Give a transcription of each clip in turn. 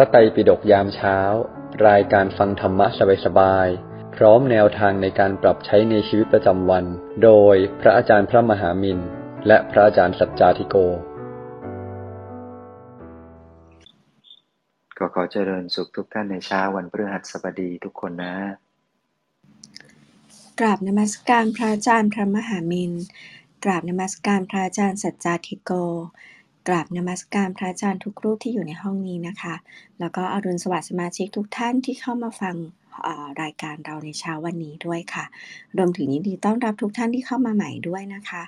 ระไตรปิฎกยามเช้า รายการฟังธรรมะสบายๆ พร้อมแนวทางในการปรับใช้ในชีวิตประจำวัน โดยพระอาจารย์พระมหามินและพระอาจารย์สัจจาธิโก ก็ขอเจริญสุขทุกท่านในเช้าวันพฤหัสบดีทุกคนนะ กราบนมัสการพระอาจารย์พระมหามิน กราบนมัสการพระอาจารย์สัจจาธิโก กราบนมัสการพระอาจารย์ทุกรูปที่อยู่ในห้องนี้นะคะ แล้วก็อรุณสวัสดิ์สมาชิกทุกท่านที่เข้ามาฟังรายการเราในเช้าวันนี้ด้วยค่ะ รวมถึงยินดีต้อนรับทุกท่านที่เข้ามาใหม่ด้วยนะคะ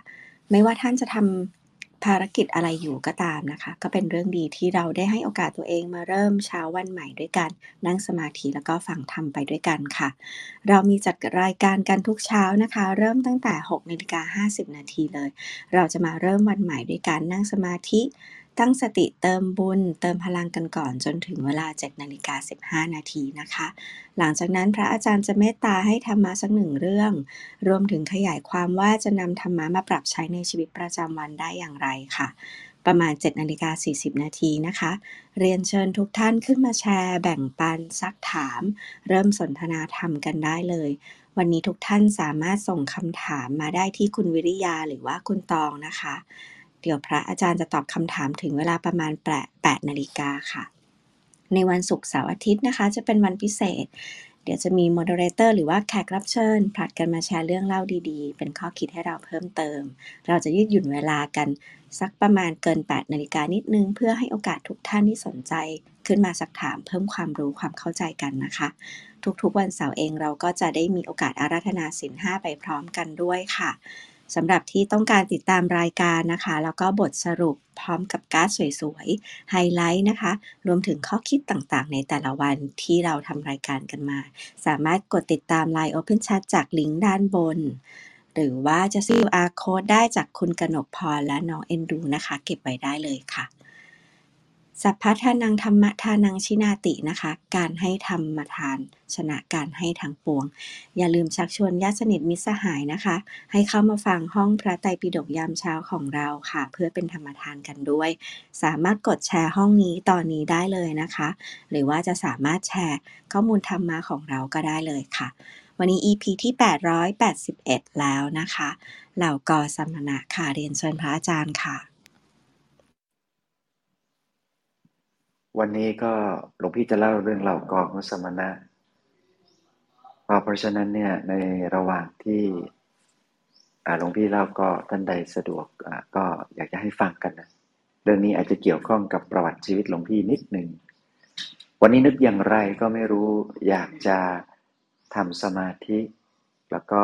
ไม่ว่าท่านจะทำ ภารกิจอะไรอยู่ก็ตามนะคะ ก็เป็นเรื่องดีที่เราได้ให้โอกาสตัวเองมาเริ่มเช้าวันใหม่ด้วยกัน นั่งสมาธิแล้วก็ฟังธรรมไปด้วยกันค่ะ เรามีจัดรายการกันทุกเช้านะคะ เริ่มตั้งแต่6นาฬิกา50 นาทีเลย เราจะมาเริ่มวันใหม่ด้วยการนั่งสมาธิ ตั้งสติเติมบุญเติมพลังกันก่อนจนถึงเวลา7นาฬิกา15 นาทีนะคะ หลังจากนั้นพระอาจารย์จะเมตตาให้ธรรมะสักหนึ่งเรื่อง รวมถึงขยายความว่าจะนำธรรมะมาปรับใช้ในชีวิตประจำวันได้อย่างไรค่ะ ประมาณ7นาฬิกา40 นาทีนะคะ เรียนเชิญทุกท่านขึ้นมาแชร์ แบ่งปันซักถาม เริ่มสนทนาธรรมกันได้เลยวันนี้ทุกท่านสามารถส่งคำถามมาได้ที่คุณวิริยาหรือว่าคุณตองนะคะ เดี๋ยวพระอาจารย์จะตอบคำถามถึงเวลาประมาณ8นาฬิกาค่ะ ในวันศุกร์เสาร์อาทิตย์นะคะ จะเป็นวันพิเศษ เดี๋ยวจะมี moderator หรือว่าแขกรับเชิญผลัดกันมาแชร์เรื่องเล่าดีๆ เป็นข้อคิดให้เราเพิ่มเติม เราจะยืดหยุ่นเวลากันสักประมาณเกิน 8 นาฬิกานิดนึง เพื่อให้โอกาสทุกท่านที่สนใจขึ้นมาซักถามเพิ่มความรู้ความเข้าใจกันนะคะ ทุกๆวันเสาร์เองเราก็จะได้มีโอกาสอาราธนาศีลห้าไปพร้อมกันด้วยค่ะ สำหรับที่ต้องการติดตามรายการนะคะ แล้วก็บทสรุปพร้อมกับการ์ดสวยๆ ไฮไลท์นะคะ รวมถึงข้อคิดต่างๆ ในแต่ละวันที่เราทำรายการกันมา สามารถกดติดตาม Line Open Chat จากลิงก์ด้านบน หรือว่าจะ QR Code ได้จากคุณกนกพรและน้องเอ็นดูนะคะ เก็บไว้ได้เลยค่ะ สัพพะทานังธรรมทานังชินาตินะคะ การให้ธรรมทาน ชนะการให้ทั้งปวง อย่าลืมชักชวนญาติสนิทมิตรสหายนะคะ ให้เข้ามาฟังห้องพระไตรปิฎกยามเช้าของเราค่ะ เพื่อเป็นธรรมทานกันด้วย สามารถกดแชร์ห้องนี้ตอนนี้ได้เลยนะคะ หรือว่าจะสามารถแชร์ข้อมูลธรรมะของเราก็ได้เลยค่ะ วันนี้ EP ที่ 881 แล้วนะคะ เหล่ากอสมณะค่ะเรียนเชิญพระอาจารย์ค่ะ วันนี้ก็หลวงพี่จะเล่าเรื่องเหล่ากองของสมณะเพราะฉะนั้นเนี่ยในระหว่างที่หลวงพี่เล่าก็ท่านใดสะดวกก็อยากจะให้ฟังกันนะเรื่องนี้อาจจะเกี่ยวข้องกับประวัติชีวิตหลวงพี่นิดหนึ่งวันนี้นึกอย่างไรก็ไม่รู้ อยากจะทำสมาธิ แล้วก็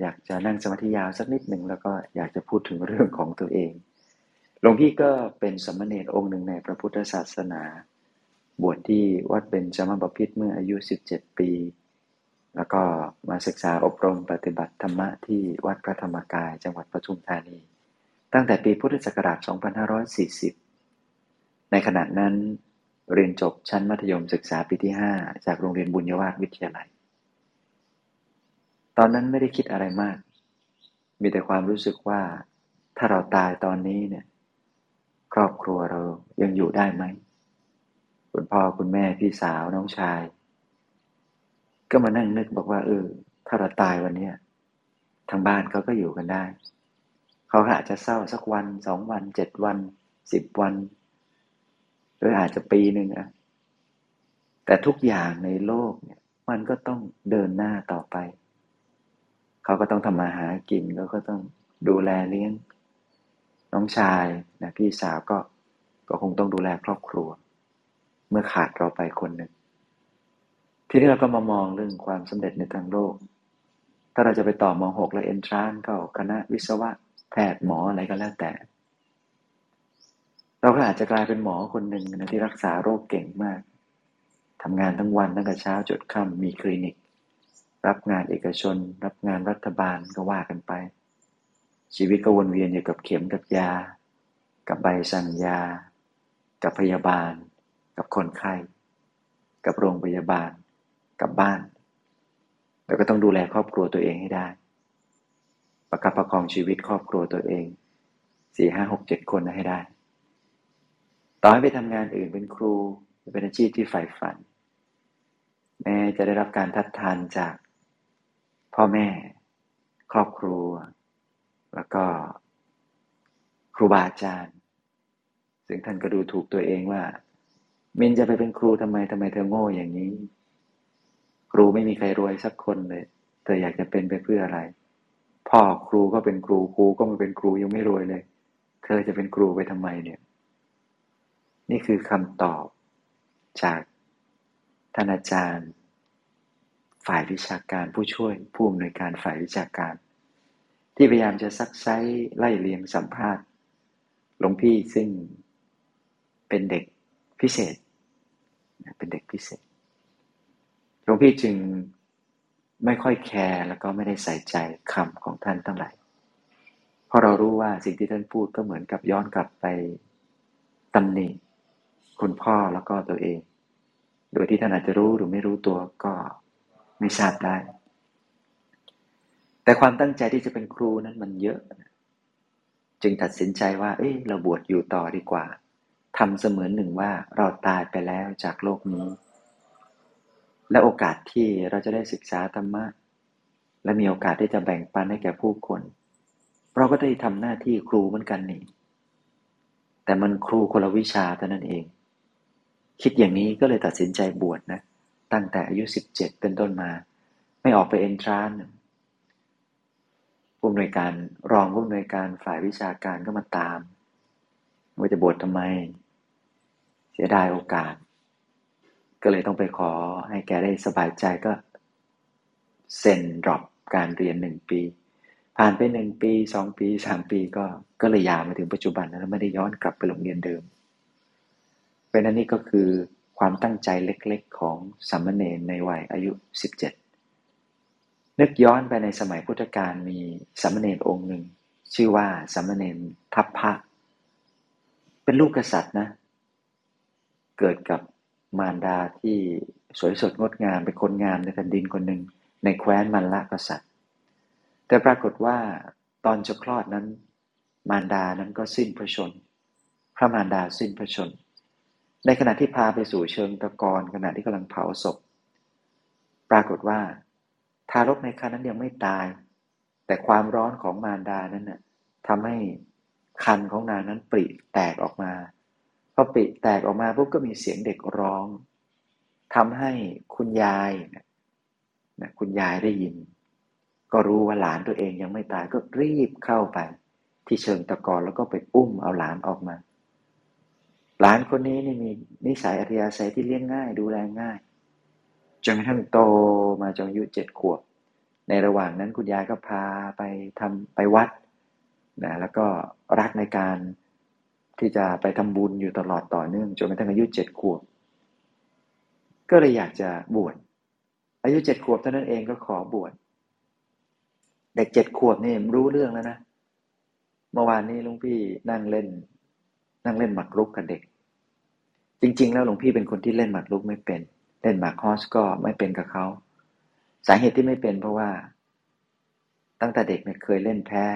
อยากจะนั่งสมาธิยาวสักนิดหนึ่งแล้วก็อยากจะพูดถึงเรื่องของตัวเอง หลวงพี่ก็เป็นสมณเณรองค์หนึ่งในพระพุทธศาสนา บวชที่วัดเป็นจมบพิตรเมื่ออายุ 17 ปี แล้วก็มาศึกษาอบรมปฏิบัติธรรมะที่วัดพระธรรมกายจังหวัดปทุมธานี ตั้งแต่ปีพุทธศักราช 2540 ในขณะนั้นเรียนจบชั้นมัธยมศึกษาปีที่ 5 จากโรงเรียนบุญยวาสวิทยาลัย ตอนนั้นไม่ได้คิดอะไรมาก มีแต่ความรู้สึกว่าถ้าเราตายตอนนี้เนี่ย ครอบครัวเรายังอยู่ได้ไหม คุณพ่อคุณแม่พี่สาวน้องชาย ก็มานั่งนึกบอกว่าเออถ้าเราตายวันเนี้ยทางบ้านเขาก็อยู่กันได้ เขาอาจจะเศร้าสักวันสองวันเจ็ดวันสิบวัน หรืออาจจะปีหนึ่งอะแต่ทุกอย่างในโลกเนี่ย มันก็ต้องเดินหน้าต่อไป เขาก็ต้องทำมาหากินแล้วก็ต้องดูแลเลี้ยง น้องชายนะพี่สาวก็ก็คงต้องดูแลครอบครัว เมื่อขาดเราไปคนหนึ่งทีนี้เราก็มามองเรื่องความสำเร็จในทางโลก ถ้าเราจะไปต่อมหกแล้วเอนทรานเข้าคณะวิศวะแพทย์หมออะไรก็แล้วแต่ เราก็อาจจะกลายเป็นหมอคนหนึ่งนะที่รักษาโรคเก่งมากทำงานทั้งวันตั้งแต่เช้าจดค่ำมีคลินิก รับงานเอกชน รับงานรัฐบาลก็ว่ากันไป ชีวิตก็วนเวียนอยู่กับเข็มกับยา กับใบสั่งยา กับพยาบาล กับคนไข้ กับโรงพยาบาล กับบ้าน แล้วก็ต้องดูแลครอบครัวตัวเองให้ได้ ประคับประคองชีวิตครอบครัวตัวเองสี่ห้าหกเจ็ดคนให้ได้ ต่อให้ไปทำงานอื่นเป็นครูเป็นอาชีพที่ใฝ่ฝัน แม้จะได้รับการทัดทานจาก พ่อแม่ ครอบครัว แล้วก็ครูบาอาจารย์ ซึ่งท่านก็ดูถูกตัวเองว่า มินจะไปเป็นครูทำไมทำไมเธอโง่อย่างนี้ ครูไม่มีใครรวยสักคนเลยเธออยากจะเป็นไปเพื่ออะไร พ่อครูก็เป็นครูครูก็มาเป็นครูยังไม่รวยเลย เธอจะเป็นครูไปทำไมเนี่ย นี่คือคำตอบจากท่านอาจารย์ ฝ่ายวิชาการผู้ช่วยผู้อำนวยการฝ่ายวิชาการ ที่พยายามจะซักไซไล่เลียงสัมภาษณ์หลวงพี่ซึ่งเป็นเด็กพิเศษ เป็นเด็กพิเศษหลวงพี่จึงไม่ค่อยแคร์แล้วก็ไม่ได้ใส่ใจคำของท่านทั้งหลายเพราะเรารู้ว่าสิ่งที่ท่านพูดก็เหมือนกับย้อนกลับไปตำหนิคุณพ่อแล้วก็ตัวเอง โดยที่ท่านอาจจะรู้หรือไม่รู้ตัวก็ไม่ทราบได้ แต่ความตั้งใจที่จะเป็นครูนั้นมันเยอะจึงตัดสินใจว่า เอ้ยเราบวชอยู่ต่อดีกว่าทำเสมือนหนึ่งว่าเราตายไปแล้วจากโลกนี้ และโอกาสที่เราจะได้ศึกษาธรรมะ และมีโอกาสที่จะแบ่งปันให้แก่ผู้คน เราก็ได้ทำหน้าที่ครูเหมือนกันนี่ แต่มันครูคนละวิชาเท่านั้นเอง คิดอย่างนี้ก็เลยตัดสินใจบวชนะ ตั้งแต่อายุสิบเจ็ดเป็นต้นมา ไม่ออกไปเอนทราน ผู้อำนวยการรองผู้อำนวยการฝ่ายวิชาการก็มาตาม ว่าจะบวชทำไม เสียดายโอกาส ก็เลยต้องไปขอให้แกได้สบายใจก็เซ็นดรอปการเรียนหนึ่งปี ผ่านไปหนึ่งปีสองปีสามปีก็ก็เลยยาวมาถึงปัจจุบันแล้วไม่ได้ย้อนกลับไปโรงเรียนเดิม เป็นอันนี้ก็คือความตั้งใจเล็กๆของสามเณรในวัยอายุ 17 นึกย้อนไปในสมัยพุทธกาลมีสามเณรองค์หนึ่ง ชื่อว่าสามเณรทัพพระ เป็นลูกกษัตริย์นะ เกิดกับมารดาที่สวยสดงดงามเป็นคนงามในแผ่นดินคนหนึ่งในแคว้นมันละกษัตริย์ แต่ปรากฏว่าตอนจะคลอดนั้น มารดานั้นก็สิ้นพระชน พระมารดาสิ้นพระชน ในขณะที่พาไปสู่เชิงตะกอนขณะที่กำลังเผาศพ ปรากฏว่า ทารกในครรภ์นั้นยังไม่ตาย แต่ความร้อนของมารดานั้นน่ะทำให้คันของนางนั้นปริแตกออกมาพอปริแตกออกมาปุ๊บก็มีเสียงเด็กร้องทำให้คุณยายนะคุณยายได้ยิน ก็รู้ว่าหลานตัวเองยังไม่ตายก็รีบเข้าไป ที่เชิงตะกอนแล้วก็ไปอุ้มเอาหลานออกมา หลานคนนี้นี่มีนิสัยอัธยาศัยที่เลี้ยงง่าย ดูแลง่าย จนกระทั่งโตมาจนอายุเจ็ดขวบ ในระหว่างนั้นคุณยายก็พาไปทำไปวัดนะแล้วก็รักในการที่จะไปทำบุญอยู่ตลอดต่อเนื่องจนกระทั่งอายุเจ็ดขวบ ก็เลยอยากจะบวชอายุเจ็ดขวบเท่านั้นเองก็ขอบวชเด็กเจ็ดขวบนี่รู้เรื่องแล้วนะเมื่อวานนี้ลุงพี่นั่งเล่น นั่งเล่นหมากรุกกับเด็ก จริง ๆ แล้วหลวงพี่เป็นคนที่เล่นหมากรุกไม่เป็น เล่นหมากฮอสก็ไม่เป็นกับเขาสาเหตุที่ไม่เป็นเพราะว่า ตั้งแต่เด็กเนี่ยเคยเล่นแพ้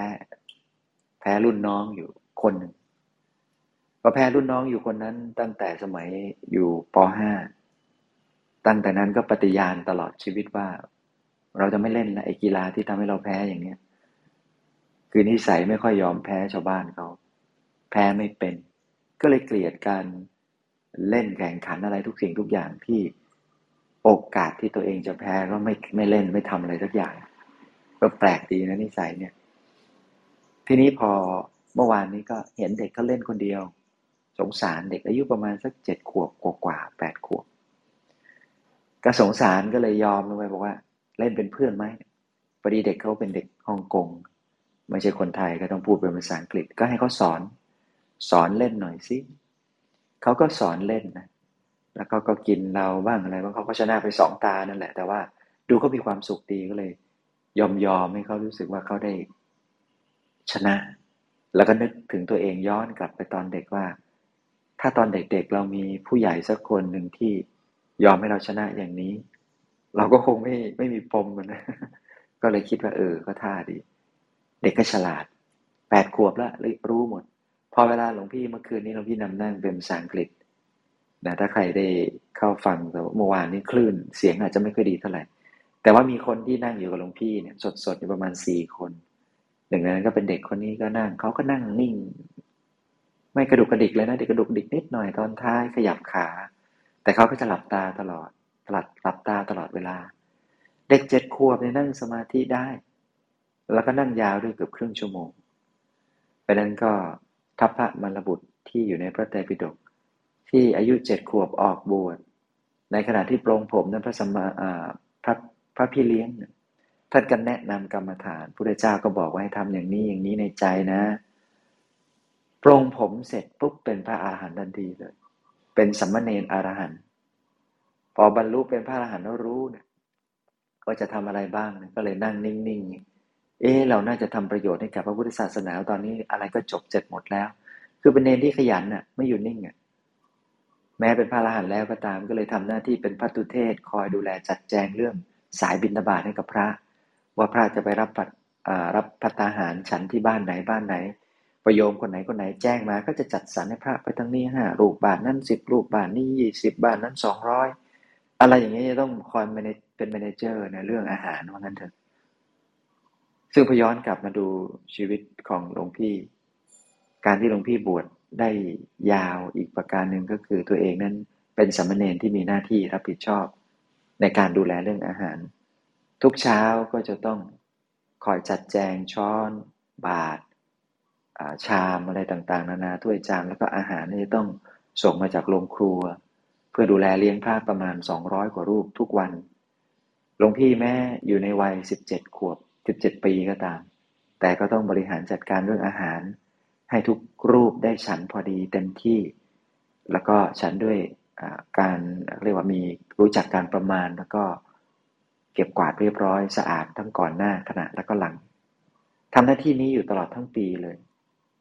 แพ้รุ่นน้องอยู่คนหนึ่งก็แพ้รุ่นน้องอยู่คนนั้น ตั้งแต่สมัยอยู่ป .5 ตั้งแต่นั้นก็ปฏิญาณตลอดชีวิตว่า เราจะไม่เล่นนะไอ้กีฬาที่ทำให้เราแพ้อย่างเนี้ยคือนิสัยไม่ค่อยยอมแพ้ชาวบ้านเขาแพ้ไม่เป็น ก็เลยเกลียดการเล่นแข่งขันอะไรทุกสิ่งทุกอย่างที่ โอกาสที่ตัวเองจะแพ้ก็ไม่ไม่เล่นไม่ทำอะไรสักอย่าง ก็แปลกดีนะนิสัยเนี่ย ทีนี้พอเมื่อวานนี้ก็เห็นเด็กเขาเล่นคนเดียว สงสารเด็กอายุประมาณสักเจ็ดขวบกว่าแปดขวบก็สงสารก็เลยยอมลงไปบอกว่า เล่นเป็นเพื่อนไหมพอดีเด็กเขาเป็นเด็กฮ่องกงไม่ใช่คนไทยก็ต้องพูดเป็นภาษาอังกฤษ ก็ให้เขาสอน สอนเล่นหน่อยสิเขาก็สอนเล่นนะ แล้วเขาก็กินเราบ้างอะไรบ้างเขาก็ชนะไปสองตานั่นแหละ แต่ว่าดูเขามีความสุขดีก็เลย ยอมยอมให้เขารู้สึกว่าเขาได้ชนะ แล้วก็นึกถึงตัวเองย้อนกลับไปตอนเด็กว่า ถ้าตอนเด็กๆเรามีผู้ใหญ่สักคนหนึ่งที่ยอมให้เราชนะอย่างนี้ เราก็คงไม่ไม่มีปมมันนะก็เลยคิดว่า เออ ก็ท่าดี เด็กก็ฉลาดแปดขวบแล้วรู้หมด พอเวลาหลวงพี่เมื่อคืนนี้หลวงพี่นำนั่งเป็นภาษาอังกฤษ นะถ้าใครได้เข้าฟังเมื่อวานนี้คลื่น เสียงอาจจะไม่ค่อยดีเท่าไหร่ แต่ว่ามีคนที่นั่งอยู่กับหลวงพี่เนี่ยสดๆอยู่ประมาณสี่คนหนึ่งในนั้นก็เป็นเด็กคนนี้ก็นั่งเขาก็นั่งนิ่ง ไม่กระดุกกระดิกเลยนะเด็กกระดุกดิกนิดหน่อยตอนท้ายขยับขา แต่เขาก็จะหลับตาตลอดหลับหลับตาตลอดเวลา เด็กเจ็ดขวบเนี่ยนั่งสมาธิได้ แล้วก็นั่งยาวด้วยเกือบครึ่งชั่วโมงเพราะนั้นก็ทัพพระมรบุตรที่อยู่ในพระไตรปิฎก ที่อายุเจ็ดขวบออกบวชในขณะที่ปรงผมนั้นพระสมมาพระพระพี่เลี้ยงท่านก็แนะนำกรรมฐานพระเจ้าก็บอกว่าให้ทำอย่างนี้อย่างนี้ในใจนะปรงผมเสร็จปุ๊บเป็นพระอาหารหันต์ทันทีเลย เป็นสัมมาเนรอรหันต์พอบรรลุเป็นพระอรหันต์แล้วรู้เนี่ยก็จะทำอะไรบ้างก็เลยนั่งนิ่งๆ เออเราน่าจะทำประโยชน์ให้กับพระพุทธศาสนาตอนนี้อะไรก็จบเสร็จหมดแล้ว คือเป็นเนรที่ขยันน่ะ ไม่อยู่นิ่งอะ แม้เป็นพระอรหันต์แล้วก็ตามก็เลยทำหน้าที่เป็นพระตุเทศคอยดูแลจัดแจงเรื่องสายบิณฑบาตให้กับพระ ว่าพระจะไปรับรับพัตาหารฉันที่บ้านไหนบ้านไหน ประโยมคนไหนคนไหนแจ้งมา ก็จะจัดสรรให้พระไปทั้งนี้ห้าลูกบาทนั่นสิบลูกบาทนี่ยี่สิบบาทนั้นสองร้อยอะไรอย่างเงี้ยจะต้องคอยเป็นแมนเจอร์ในเรื่องอาหารว่างั้นเถอะซึ่งพย้อนกลับมาดูชีวิตของหลวงพี่ การที่หลวงพี่บวช ได้ยาวอีกประการหนึ่งก็คือตัวเองนั้นเป็นสมณเณรที่มีหน้าที่รับผิดชอบ ในการดูแลเรื่องอาหาร ทุกเช้าก็จะต้องคอยจัดแจงช้อน บาทชามอะไรต่างๆ นานาถ้วยจานแล้วก็อาหารนี่ต้องส่งมาจากโรงครัว เพื่อดูแลเลี้ยงพระประมาณ 200 กว่ารูปทุกวันหลวงพี่แม่อยู่ในวัย 17 ขวบ 17 ปีก็ตาม แต่ก็ต้องบริหารจัดการเรื่องอาหาร ให้ทุกรูปได้ฉันพอดีเต็มที่ แล้วก็ฉันด้วยการเรียกว่ามีรู้จักการประมาณ แล้วก็เก็บกวาดเรียบร้อยสะอาดทั้งก่อนหน้าขณะแล้วก็หลังทำหน้าที่นี้อยู่ตลอดทั้งปีเลย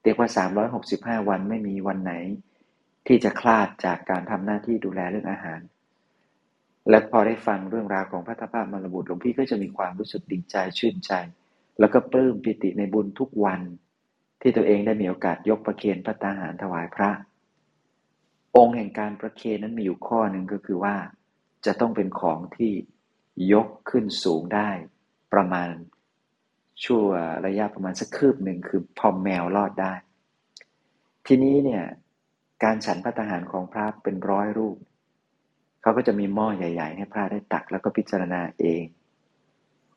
เรียกว่า 365 วันไม่มีวันไหน ที่จะคลาดจากการทำหน้าที่ดูแลเรื่องอาหาร และพอได้ฟังเรื่องราวของพระทัพพมรบุตรหลวงพี่ก็จะมีความรู้สึกดีใจชื่นใจ แล้วก็ปลื้มปิติในบุญทุกวัน ที่ตัวเองได้มีโอกาสยกประเคนพระตาหารถวายพระ องค์แห่งการประเคนนั้นมีอยู่ข้อหนึ่งก็คือว่า จะต้องเป็นของที่ยกขึ้นสูงได้ประมาณชั่วระยะประมาณสักคืบหนึ่งคือพอมแมวรอดได้ ทีนี้เนี่ยการฉันพระตาหารของพระเป็นร้อยรูปเขาก็จะมีหม้อใหญ่ ๆ ให้พระได้ตักแล้วก็พิจารณาเอง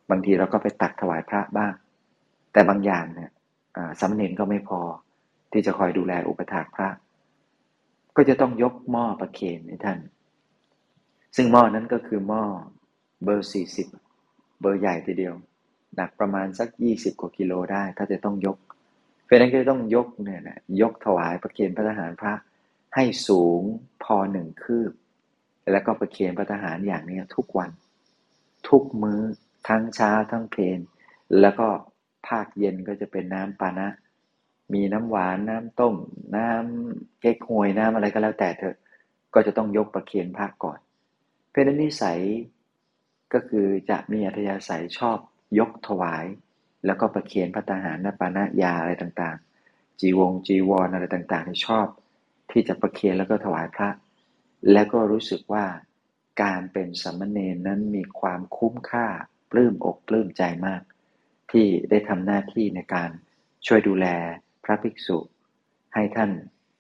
บางทีเราก็ไปตักถวายพระบ้าง แต่บางอย่างเนี่ย สำเนินก็ไม่พอ ที่จะคอยดูแลอุปถากพระ ก็จะต้องยกหม้อประเคนให้ท่าน ซึ่งหม้อนั้นก็คือหม้อเบอร์สี่สิบเบอร์ใหญ่ทีเดียว หนักประมาณสักยี่สิบกว่ากิโลได้ ถ้าจะต้องยก เพราะนั้นก็ต้องยกเนี่ยนะยกถวายประเคนพระทหารพระให้สูงพอหนึ่งคืบ แล้วก็ประเคนพระทหารอย่างนี้ทุกวัน ทุกมื้อทั้งเช้าทั้งเพลนแล้วก็ ภาคเย็นก็จะเป็นน้ำปานะ มีน้ำหวานน้ำต้ม น้ำเก๊กฮวยน้ำอะไรก็แล้วแต่เถอะ ก็จะต้องยกประเคียนภาคก่อน เพราะนั้นนิสัยก็คือจะมีอัธยาศัยชอบยกถวาย แล้วก็ประเคียนพระตาหารนปานะยาอะไรต่างๆ จีวงจีวรออะไรต่างๆที่ชอบ ที่จะประเคียนแล้วก็ถวายพระ แล้วก็รู้สึกว่าการเป็นสัมมเนนนั้นมีความคุ้มค่าปลื้มอกปลื้มใจมาก ที่ได้ทำหน้าที่ในการช่วยดูแลพระภิกษุ ให้ท่าน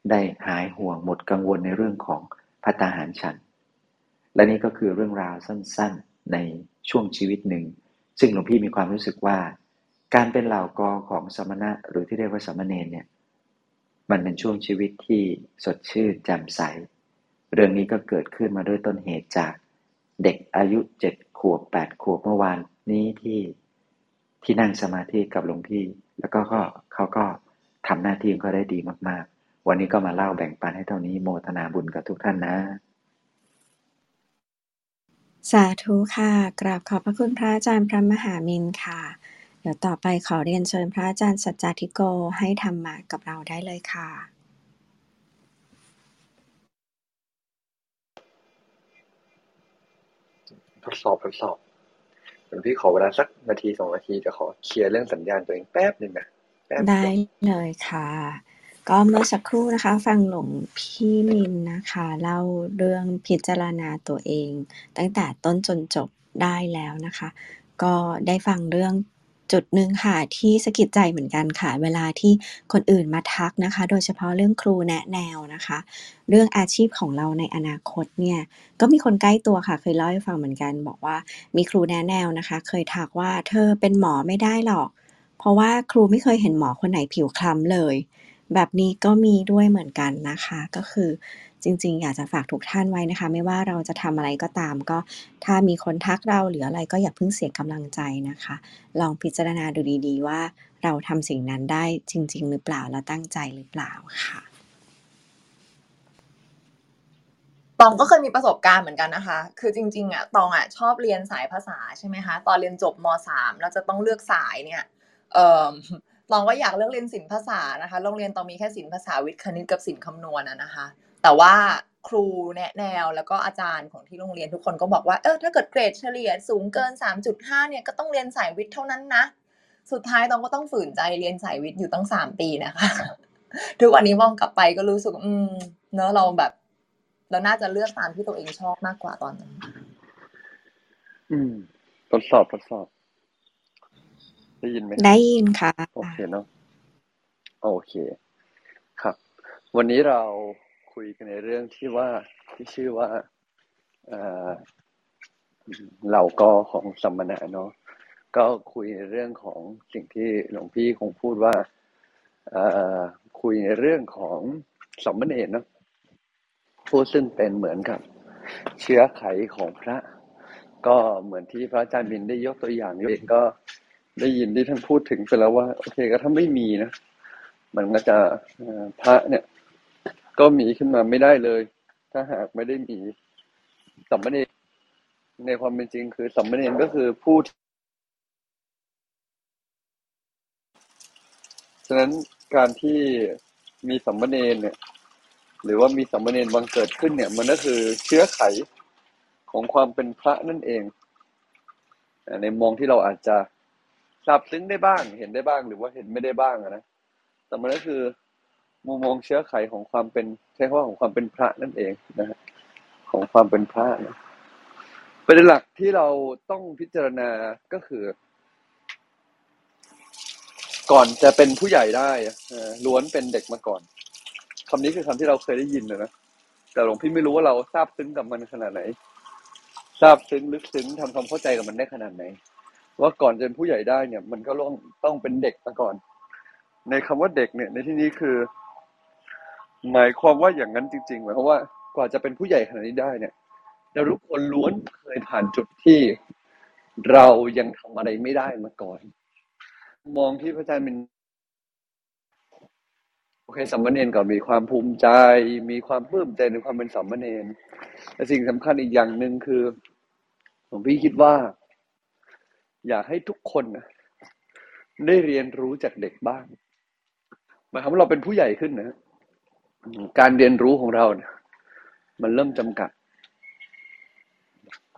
ได้หายห่วงหมดกังวลในเรื่องของพัตาหารฉัน และนี่ก็คือเรื่องราวสั้นๆในช่วงชีวิตหนึ่ง ซึ่งหลวงพี่มีความรู้สึกว่า การเป็นเหล่ากอของสมณะหรือที่เรียกว่าสมณเณรเนี่ยมันเป็นช่วงชีวิตที่สดชื่นแจ่มใส เรื่องนี้ก็เกิดขึ้นมาด้วยต้นเหตุจากเด็กอายุเจ็ดขวบแปดขวบเมื่อวานนี้ที่ ที่นั่งสมาธิกับหลวงพี่ แล้วก็เขาก็ทำหน้าที่เขาได้ดีมาก ๆ วันนี้ก็มาเล่าแบ่งปันให้เท่านี้โมทนาบุญกับทุกท่านนะ สาธุค่ะ กราบขอบพระคุณพระอาจารย์พระมหามินค่ะ เดี๋ยวต่อไปขอเรียนเชิญพระอาจารย์สัจจทิโกให้ทำมากับเราได้เลยค่ะทดสอบทดสอบ ยวพี่ขอเวลาสักนาทีสองนาทีจะขอเคลียร์เรื่องสัญญาณตัวเองแป๊บหนึ่งนะได้เลยค่ะ ก็เมื่อสักครู่นะคะ ฟังหลวงพี่มินนะคะเล่าเรื่องพิจารณาตัวเอง ตั้งแต่ต้นจนจบได้แล้วนะคะ ก็ได้ฟังเรื่อง จุดหนึ่งค่ะที่สะกิดใจเหมือนกันค่ะ เวลาที่คนอื่นมาทักนะคะ โดยเฉพาะเรื่องครูแนะแนวนะคะ เรื่องอาชีพของเราในอนาคตเนี่ยก็มีคนใกล้ตัวค่ะ เคยเล่าให้ฟังเหมือนกัน บอกว่ามีครูแนะแนวนะคะ เคยทักว่าเธอเป็นหมอไม่ได้หรอก เพราะว่าครูไม่เคยเห็นหมอคนไหนผิวคล้ำเลย แบบนี้ก็มีด้วยเหมือนกันนะคะ ก็คือจริง ๆ อยากจะฝากทุกท่านไว้นะคะ ไม่ว่าเราจะทำอะไรก็ตาม ก็ถ้ามีคนทักเราหรืออะไรก็อย่าเพิ่งเสียกำลังใจนะคะ ลองพิจารณาดูดีๆ ว่าเราทำสิ่งนั้นได้จริง ๆ หรือเปล่าแล้วตั้งใจหรือเปล่าค่ะตองก็เคยมีประสบการณ์เหมือนกันนะคะ คือจริงๆอะตองอะชอบเรียนสายภาษาใช่ไหมคะ ตอนเรียนจบมสามเราจะต้องเลือกสายเนี่ย เอ่อ ตองก็อยากเลือกเรียนศิลปภาษานะคะ โรงเรียนตองมีแค่ศิลปภาษาวิทย์คณิตกับศิลป์คำนวณอะนะคะ แต่ว่าครูแนะแนวแล้วก็อาจารย์ของที่โรงเรียนทุกคนก็บอกว่า เออถ้าเกิดเกรดเฉลี่ยสูงเกิน 3.5 เนี่ยก็ต้องเรียนสายวิทย์เท่านั้นนะ สุดท้ายตองก็ต้องฝืนใจเรียนสายวิทย์อยู่ตั้งสามปีนะคะ ทุกวันนี้มองกลับไปก็รู้สึก อืม เนอะเราแบบ เราน่าจะเลือกตามที่ตัวเองชอบมากกว่าตอนนั้น อืม ทดสอบทดสอบ ได้ยินไหมได้ยินค่ะ โอเคเนาะโอเค ครับ วันนี้เราคุยกันในเรื่องที่ว่าที่ชื่อว่าเอ่อเหล่ากอของสัมมนาเนาะก็คุยในเรื่องของสิ่งที่หลวงพี่คงพูดว่าเอ่อคุยในเรื่องของสัมมเนรเนาะผู้ซึ่งเป็นเหมือนกับ เชื้อไขของพระ ก็เหมือนที่พระอาจารย์บินได้ยกตัวอย่างเองก็ ได้ยินที่ท่านพูดถึงไปแล้วว่า โอเคก็ถ้าไม่มีนะมันก็จะพระเนี่ย ก็มีขึ้นมาไม่ได้เลย ถ้าหากไม่ได้มีสัมมเนในความเป็นจริงคือสัมมเนก็คือผู้ที่ฉะนั้นการที่มีสัมมเนเนี่ย หรือว่ามีสัมมเนบังเกิดขึ้นเนี่ย มันก็คือเชื้อไขของความเป็นพระนั่นเองในมองที่เราอาจจะ ทราบซึ้งได้บ้าง เห็นได้บ้างหรือว่าเห็นไม่ได้บ้างนะแต่มันก็คือ มุมมองเชื้อไขของความเป็นใช้คำว่าของความเป็นพระนั่นเองนะฮะของความเป็นพระนะประเด็นหลักที่เราต้องพิจารณาก็คือ ก่อนจะเป็นผู้ใหญ่ได้ล้วนเป็นเด็กมาก่อนคำนี้คือคำที่เราเคยได้ยินนะนะแต่หลวงพี่ไม่รู้ว่าเราทราบซึ้งกับมันขนาดไหนทราบซึ้งลึกซึ้งทำความเข้าใจกับมันได้ขนาดไหน ว่าก่อนจะเป็นผู้ใหญ่ได้เนี่ย มันก็ต้องต้องเป็นเด็กมาก่อน ในคำว่าเด็กเนี่ย ในที่นี้คือ หมายความว่าอย่างนั้นจริงๆหมายความว่ากว่าจะเป็นผู้ใหญ่ขนาดนี้ได้เนี่ยเราทุกคนล้วนเคยผ่านจุดที่เรายังทำอะไรไม่ได้มาก่อน มองที่พระอาจารย์เป็นโอเคสัมมาเนรก็มีความภูมิใจ มีความปลื้มใจในความเป็นสัมมาเนแต่สิ่งสำคัญอีกอย่างหนึ่งคือผมพี่คิดว่า อยากให้ทุกคนนะได้เรียนรู้จากเด็กบ้างหมายความว่าเราเป็นผู้ใหญ่ขึ้นนะ การเรียนรู้ของเราเนี่ยมันเริ่มจำกัด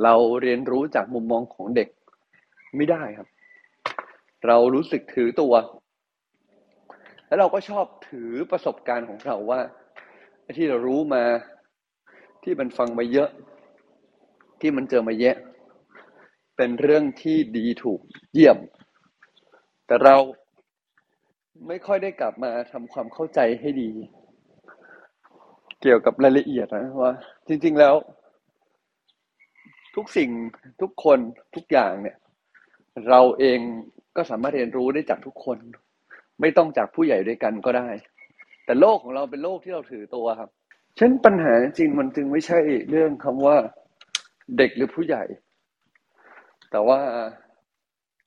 เราเรียนรู้จากมุมมองของเด็กไม่ได้ครับ เรารู้สึกถือตัว แล้วเราก็ชอบถือประสบการณ์ของเราว่าที่เรารู้มาที่มันฟังมาเยอะ ที่มันเจอมาเยอะ เป็นเรื่องที่ดีถูกเยี่ยม แต่เราไม่ค่อยได้กลับมาทำความเข้าใจให้ดี เกี่ยวกับรายละเอียดนะว่า จริง ๆแล้ว ทุกสิ่งทุกคนทุกอย่างเนี่ย เราเองก็สามารถเรียนรู้ได้จากทุกคน ไม่ต้องจากผู้ใหญ่ด้วยกันก็ได้ แต่โลกของเราเป็นโลกที่เราถือตัวครับฉะนั้นปัญหาจริงมันจึงไม่ใช่เรื่องคำว่าเด็กหรือผู้ใหญ่ แต่ว่า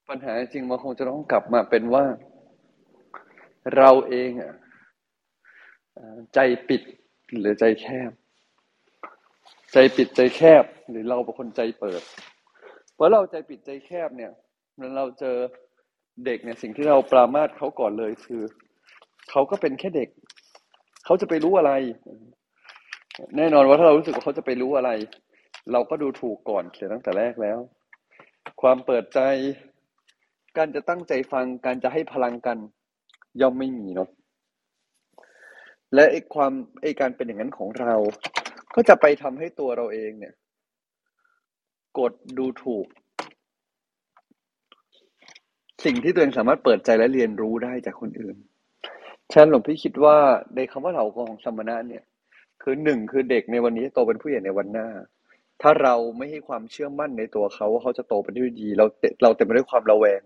ปัญหาจริงมันคงจะต้องกลับมาเป็นว่าเราเองอะใจปิดหรือใจแคบ ใจปิดใจแคบหรือเราเป็นคนใจเปิด เพราะเราใจปิดใจแคบเนี่ยมื่อเราเจอเด็กเนี่ยสิ่งที่เราปรามาสเขาก่อนเลยคือเขาก็เป็นแค่เด็ก เขาจะไปรู้อะไร แน่นอนว่าถ้าเรารู้สึกว่าเขาจะไปรู้อะไร เราก็ดูถูกก่อนเสียตั้งแต่แรกแล้ว ความเปิดใจ การจะตั้งใจฟังการจะให้พลังกัน ย่อมไม่มีเนาะและไอ้ความไอ้การเป็นอย่างนั้นของเรา ก็จะไปทำให้ตัวเราเองเนี่ย กดดูถูก สิ่งที่ตัวเองสามารถเปิดใจและเรียนรู้ได้จากคนอื่นฉะนั้นหลวงพี่คิดว่าในคำว่าเหล่ากองสมณะเนี่ย คือหนึ่งคือเด็กในวันนี้โตเป็นผู้ใหญ่ในวันหน้า ถ้าเราไม่ให้ความเชื่อมั่นในตัวเขาว่าเขาจะโตเป็นด้วยดี เราเราเต็มไปด้วยความระแวง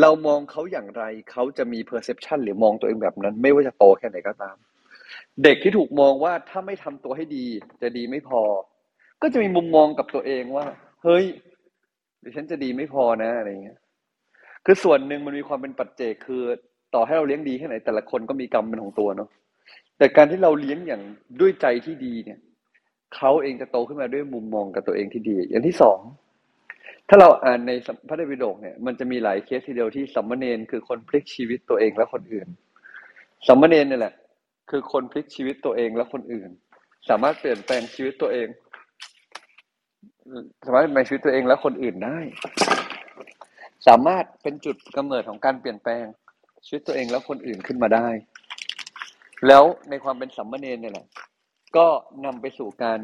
เรามองเขาอย่างไรเขาจะมี perception หรือมองตัวเองแบบนั้น ไม่ว่าจะโตแค่ไหนก็ตาม เด็กที่ถูกมองว่าถ้าไม่ทำตัวให้ดี จะดีไม่พอ ก็จะมีมุมมองกับตัวเองว่า เฮ้ยเดี๋ยวฉันจะดีไม่พอนะอะไรเงี้ย คือส่วนหนึ่งมันมีความเป็นปัจเจกคือ ต่อให้เราเลี้ยงดีแค่ไหนแต่ละคนก็มีกรรมเป็นของตัวเนาะแต่การที่เราเลี้ยงอย่างด้วยใจที่ดีเนี่ย เขาเองจะโตขึ้นมาด้วยมุมมองกับตัวเองที่ดี อย่างที่สองถ้าเราอ่านในพระไตรปิฎกเนี่ยมันจะมีหลายเคสทีเดียวที่สัมมาเนนคือคนพลิกชีวิตตัวเองและคนอื่นสัมมาเนนเนี่ยแหละ คือคนพลิกชีวิตตัวเองและคนอื่น สามารถเปลี่ยนแปลงชีวิตตัวเอง สามารถเปลี่ยนแปลงชีวิตตัวเองและคนอื่นได้ สามารถเป็นจุดกำเนิดของการเปลี่ยนแปลงชีวิตตัวเองและคนอื่นขึ้นมาได้ แล้วในความเป็นสัมมาเนนเนี่ยแหละ ก็นำไปสู่การ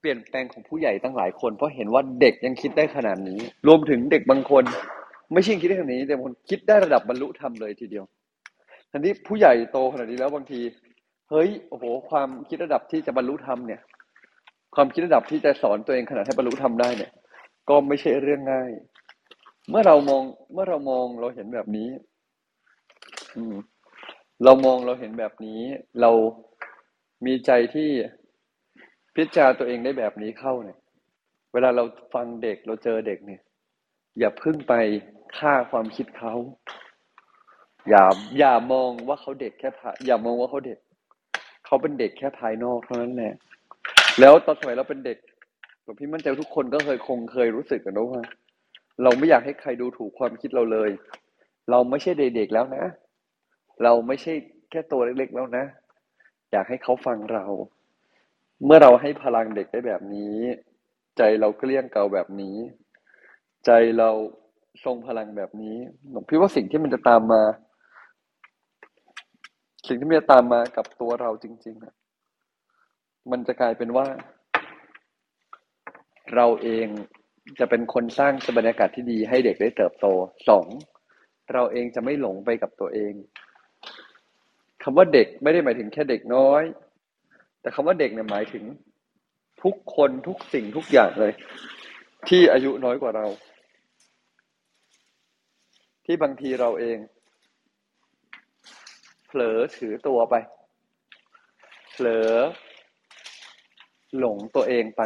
เปลี่ยนแปลงของผู้ใหญ่ตั้งหลายคน เพราะเห็นว่าเด็กยังคิดได้ขนาดนี้ รวมถึงเด็กบางคน ไม่ใช่คิดได้ขนาดนี้แต่บางคนคิดได้ระดับบรรลุธรรมเลยทีเดียวทันที่ผู้ใหญ่โตขนาดนี้แล้วบางที เฮ้ยโอ้โห ความคิดระดับที่จะบรรลุธรรมเนี่ย ความคิดระดับที่จะสอนตัวเองขนาดให้บรรลุธรรมได้เนี่ย ก็ไม่ใช่เรื่องง่าย เมื่อเรามองเมื่อเรามองเราเห็นแบบนี้ อืม เรามองเราเห็นแบบนี้ เรา มีใจที่พิจารณาตัวเองได้แบบนี้เข้าเนี่ย เวลาเราฟังเด็กเราเจอเด็กเนี่ย อย่าพึ่งไปฆ่าความคิดเขา อย่าอย่ามองว่าเขาเด็กแค่ภายอย่ามองว่าเขาเด็ก เขาเป็นเด็กแค่ภายนอกเท่านั้นแหละแล้วตอนสมัยเราเป็นเด็กหลวงพี่มั่นใจทุกคนก็เคยคงเคยรู้สึกกันนะว่า เราไม่อยากให้ใครดูถูกความคิดเราเลย เราไม่ใช่เด็กๆแล้วนะ เราไม่ใช่แค่ตัวเล็กๆแล้วนะ อยากให้เขาฟังเรา เมื่อเราให้พลังเด็กได้แบบนี้ ใจเราเกลี้ยงเกลาแบบนี้ ใจเราทรงพลังแบบนี้หลวงพี่ว่าสิ่งที่มันจะตามมา สิ่งที่มันจะตามมากับตัวเราจริงๆอะมันจะกลายเป็นว่า เราเองจะเป็นคนสร้างบรรยากาศที่ดีให้เด็กได้เติบโตสองเราเองจะไม่หลงไปกับตัวเอง คำว่าเด็กไม่ได้หมายถึงแค่เด็กน้อย แต่คำว่าเด็กเนี่ยหมายถึงทุกคนทุกสิ่งทุกอย่างเลย ที่อายุน้อยกว่าเรา ที่บางทีเราเองเผลอถือตัวไปเผลอหลงตัวเองไป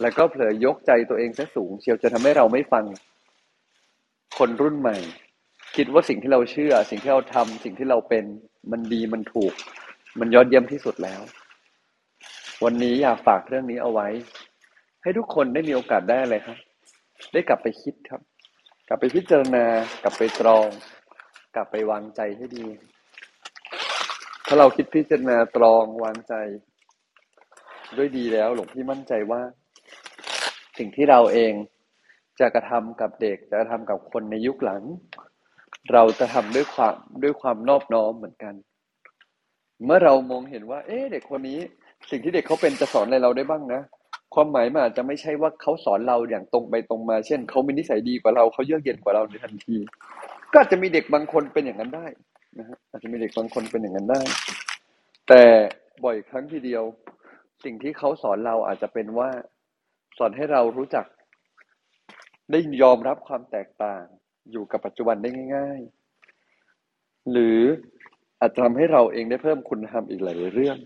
แล้วก็เผลอยกใจตัวเองซะสูง เชียวจะทำให้เราไม่ฟัง คนรุ่นใหม่ คิดว่าสิ่งที่เราเชื่อ สิ่งที่เราทำสิ่งที่เราเป็น มันดีมันถูก มันยอดเยี่ยมที่สุดแล้ว วันนี้อยากฝากเรื่องนี้เอาไว้ ให้ทุกคนได้มีโอกาสได้อะไรครับ ได้กลับไปคิดครับ กลับไปพิจารณา กลับไปตรอง กลับไปวางใจให้ดี ถ้าเราคิดพิจารณาตรองวางใจ ด้วยดีแล้วหลวงพี่มั่นใจว่า สิ่งที่เราเองจะกระทำกับเด็กจะกระทำกับคนในยุคหลัง เราจะทำด้วยความด้วยความนอบน้อมเหมือนกัน เมื่อเรามองเห็นว่า เอ๊ะเด็กคนนี้ สิ่งที่เด็กเขาเป็นจะสอนอะไรเราได้บ้างนะความหมายมันอาจจะไม่ใช่ว่าเขาสอนเราอย่างตรงไปตรงมา เช่นเขามีนิสัยดีกว่าเราเขาเยือกเย็นกว่าเราในทันที ก็อาจจะมีเด็กบางคนเป็นอย่างนั้นได้นะฮะอาจจะมีเด็กบางคนเป็นอย่างนั้นได้ แต่บ่อยครั้งทีเดียว สิ่งที่เขาสอนเราอาจจะเป็นว่า สอนให้เรารู้จัก ได้ยอมรับความแตกต่าง อยู่กับปัจจุบันได้ง่าย ๆ หรืออาจจะทำให้เราเองได้เพิ่มคุณธรรมอีกหลายเรื่อง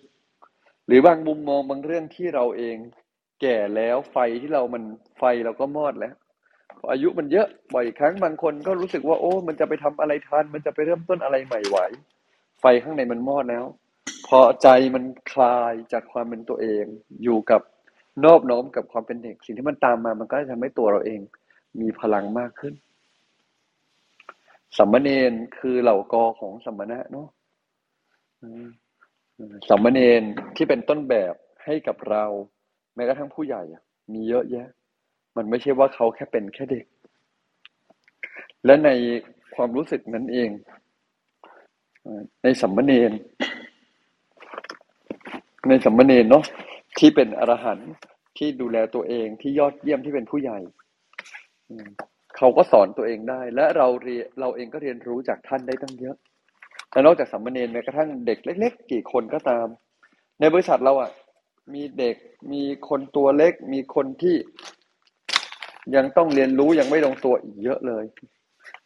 หรือบางมุมมองบางเรื่องที่เราเอง แก่แล้วไฟที่เรามันไฟเราก็มอดแล้วอายุมันเยอะบ่อยครั้งบางคนก็รู้สึกว่าโอ้ มันจะไปทำอะไรทันมันจะไปเริ่มต้นอะไรใหม่ไหว ไฟข้างในมันมอดแล้ว พอใจมันคลายจากความเป็นตัวเอง อยู่กับนอบน้อมกับความเป็นเด็ก สิ่งที่มันตามมามันก็จะทำให้ตัวเราเอง มีพลังมากขึ้น สัมมเนนคือเหล่ากอของสัมมณะเนาะสัมมเนนที่เป็นต้นแบบให้กับเรา แม้กระทั่งผู้ใหญ่มีเยอะแยะ มันไม่ใช่ว่าเขาแค่เป็นแค่เด็ก และในความรู้สึกนั้นเอง ในสัมมเนนในสัมมเนนเนาะที่เป็นอรหันต์ที่ดูแลตัวเองที่ยอดเยี่ยมที่เป็นผู้ใหญ่ เขาก็สอนตัวเองได้ และเราเรียเราเองก็เรียนรู้จากท่านได้ตั้งเยอะและนอกจากสัมมเนนแม้กระทั่งเด็กเล็ก ๆ กี่คนก็ตาม ในบริษัทเราอะมีเด็กมีคนตัวเล็ก มีคนที่ยังต้องเรียนรู้ยังไม่ลงตัวอีกเยอะเลย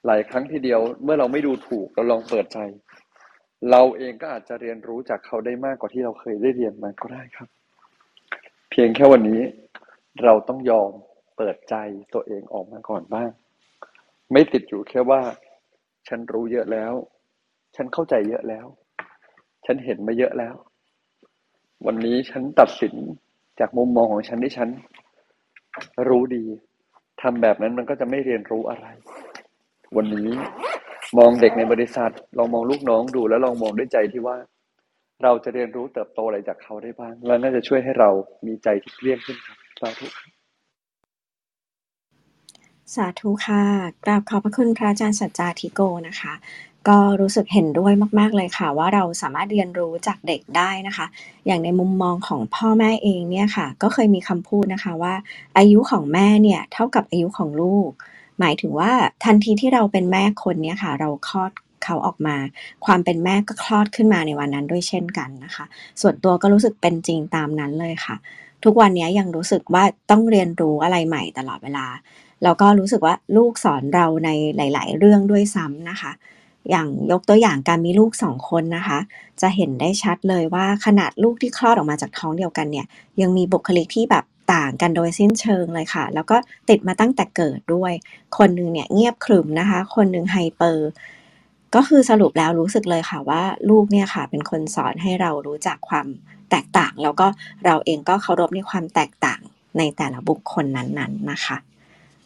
หลายครั้งทีเดียวเมื่อเราไม่ดูถูกเราลองเปิดใจ เราเองก็อาจจะเรียนรู้จากเขาได้มากกว่าที่เราเคยได้เรียนมาก็ได้ครับ เพียงแค่วันนี้เราต้องยอมเปิดใจตัวเองออกมาก่อนบ้าง ไม่ติดอยู่แค่ว่า ฉันรู้เยอะแล้ว ฉันเข้าใจเยอะแล้ว ฉันเห็นมาเยอะแล้ว วันนี้ฉันตัดสินจากมุมมองของฉันที่ฉัน รู้ดีทำแบบนั้นมันก็จะไม่เรียนรู้อะไร วันนี้มองเด็กในบริษัท ลองมองลูกน้องดูแล้วลองมองด้วยใจที่ว่า เราจะเรียนรู้เติบโตอะไรจากเขาได้บ้าง แล้วน่าจะช่วยให้เรามีใจที่เรียบขึ้นครับสาธุ สาธุค่ะ กราบขอบพระคุณพระอาจารย์สัจจาธิโกนะคะ ก็รู้สึกเห็นด้วยมาก ๆ เลยค่ะ ว่าเราสามารถเรียนรู้จากเด็กได้นะคะ อย่างในมุมมองของพ่อแม่เองเนี่ยค่ะ ก็เคยมีคำพูดนะคะว่า อายุของแม่เนี่ยเท่ากับอายุของลูก หมายถึงว่าทันทีที่เราเป็นแม่คนเนี่ยค่ะ เราคลอดเขาออกมา ความเป็นแม่ก็คลอดขึ้นมาในวันนั้นด้วยเช่นกันนะคะ ส่วนตัวก็รู้สึกเป็นจริงตามนั้นเลยค่ะ ทุกวันนี้ยังรู้สึกว่าต้องเรียนรู้อะไรใหม่ตลอดเวลา แล้วก็รู้สึกว่าลูกสอนเราในหลาย ๆ เรื่องด้วยซ้ำนะคะ อย่างยกตัวอย่างการมีลูกสองคนนะคะ จะเห็นได้ชัดเลยว่าขนาดลูกที่คลอดออกมาจากท้องเดียวกันเนี่ย ยังมีบุคลิกที่แบบต่างกันโดยสิ้นเชิงเลยค่ะ แล้วก็ติดมาตั้งแต่เกิดด้วย คนหนึ่งเนี่ยเงียบขรึมนะคะ คนหนึ่งไฮเปอร์ ก็คือสรุปแล้วรู้สึกเลยค่ะว่าลูกเนี่ยค่ะ เป็นคนสอนให้เรารู้จักความแตกต่าง แล้วก็เราเองก็เคารพในความแตกต่างในแต่ละบุคคลนั้นๆนะคะ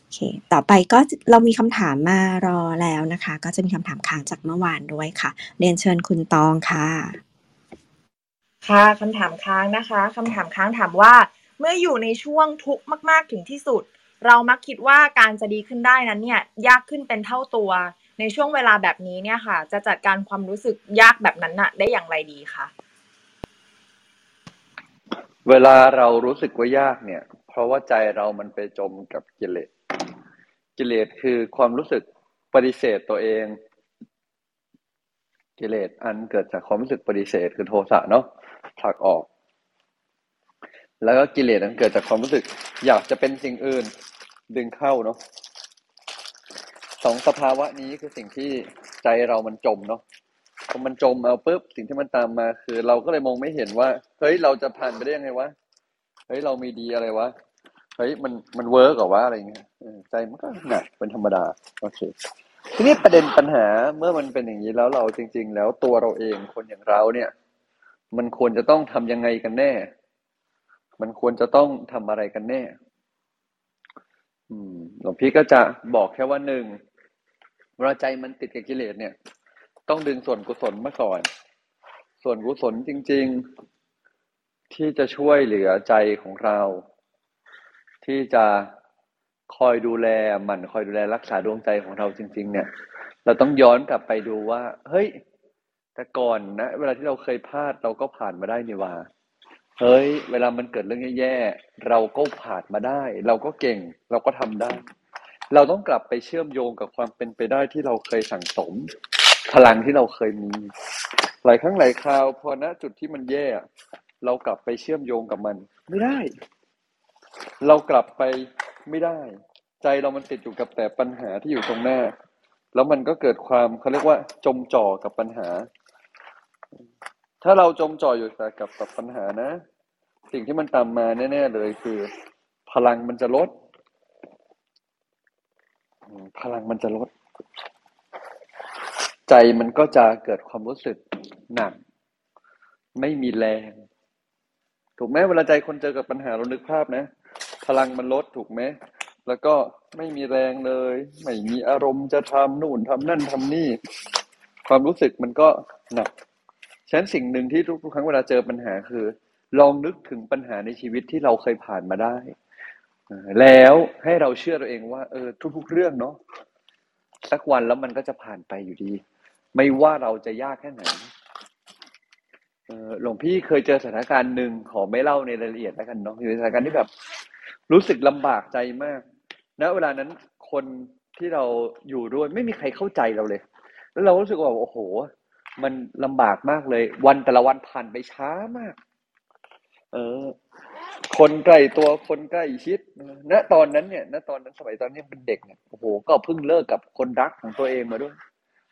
อเค ต่อไปก็เรามีคำถามมารอแล้วนะคะ ก็จะมีคำถามค้างจากเมื่อวานด้วยค่ะ เรียนเชิญคุณตองค่ะ ค่ะคำถามค้างนะคะคำถามค้างถามว่า เมื่ออยู่ในช่วงทุกข์มาก ๆ ถึงที่สุด เรามักคิดว่าการจะดีขึ้นได้นั้นเนี่ยยากขึ้นเป็นเท่าตัว ในช่วงเวลาแบบนี้เนี่ยค่ะ จะจัดการความรู้สึกยากแบบนั้นน่ะ ได้อย่างไรดีคะเวลาเรารู้สึกว่ายากเนี่ย เพราะว่าใจเรามันไปจมกับกิเลส กิเลสคือความรู้สึกปฏิเสธตัวเอง กิเลสอันเกิดจากความรู้สึกปฏิเสธคือโทสะเนาะผลักออก แล้วก็กิเลสอันเกิดจากความรู้สึก อยากจะเป็นสิ่งอื่น ดึงเข้าเนาะสองสภาวะนี้คือสิ่งที่ใจเรามันจมเนาะพอมันจมเอาปุ๊บสิ่งที่มันตามมาคือ เราก็เลยมองไม่เห็นว่า เฮ้ยเราจะผ่านไปได้ยังไงวะเฮ้ยเรามีดีอะไรวะ เฮ้ยมันมันเวิร์กหรอวะอะไรเงี้ยใจมันก็หนักเป็นธรรมดาโอเคทีนี้ประเด็นปัญหาเมื่อมันเป็นอย่างนี้แล้วเราจริง ๆ แล้วตัวเราเองคนอย่างเราเนี่ย มันควรจะต้องทำยังไงกันแน่ มันควรจะต้องทำอะไรกันแน่ อืมหลวงพี่ก็จะบอกแค่ว่าหนึ่งเวลาใจมันติดกับกิเลสเนี่ย ต้องดึงส่วนกุศลมาก่อน ส่วนกุศลจริง ๆ ที่จะช่วยเหลือใจของเรา ที่จะคอยดูแลหมั่นคอยดูแลรักษาดวงใจของเราจริง ๆ เนี่ย เราต้องย้อนกลับไปดูว่า เฮ้ย แต่ก่อนนะ เวลาที่เราเคยพลาดเราก็ผ่านมาได้นี่ว่า เฮ้ย เวลามันเกิดเรื่องแย่ๆเราก็ผ่านมาได้ เราก็เก่ง เราก็ทำได้ เราต้องกลับไปเชื่อมโยงกับความเป็นไปได้ที่เราเคยสั่งสม พลังที่เราเคยมี หลายครั้งหลายคราวพอณจุดที่มันแย่เรากลับไปเชื่อมโยงกับมัน ไม่ได้ เรากลับไปไม่ได้ ใจเรามันติดอยู่กับแต่ปัญหาที่อยู่ตรงหน้า แล้วมันก็เกิดความเขาเรียกว่า จมจ่อกับปัญหา ถ้าเราจมจ่ออยู่แต่กับกับปัญหานะ สิ่งที่มันตามมาแน่ ๆ เลยคือ พลังมันจะลด พลังมันจะลด ใจมันก็จะเกิดความรู้สึกหนัก ไม่มีแรง ถูกไหมเวลาใจคนเจอกับปัญหาเรานึกภาพนะ พลังมันลดถูกไหมแล้วก็ไม่มีแรงเลย ไม่มีอารมณ์จะทำนู่นทำนั่นทำนี่ ความรู้สึกมันก็หนักฉะนั้นสิ่งหนึ่งที่ทุกครั้งเวลาเจอปัญหาคือ ลองนึกถึงปัญหาในชีวิตที่เราเคยผ่านมาได้ แล้วให้เราเชื่อตัวเองว่าเออทุก ๆ เรื่องเนาะสักวันแล้วมันก็จะผ่านไปอยู่ดี ไม่ว่าเราจะยากแค่ไหนหลวงพี่เคยเจอสถานการณ์หนึ่งขอไม่เล่าในรายละเอียดแล้วกันเนาะอยู่ในสถานการณ์ที่แบบ รู้สึกลำบากใจมากณเวลานั้นคนที่เราอยู่ด้วยไม่มีใครเข้าใจเราเลย แล้วเรารู้สึกว่าโอ้โห มันลำบากมากเลย วันแต่ละวันผ่านไปช้ามาก เออ คนใกล้ตัวคนใกล้ชิดณตอนนั้นเนี่ยณตอนนั้นสมัยตอนนี้เป็นเด็กเนี่ยโอ้โห ก็เพิ่งเลิกกับคนรักของตัวเองมาด้วย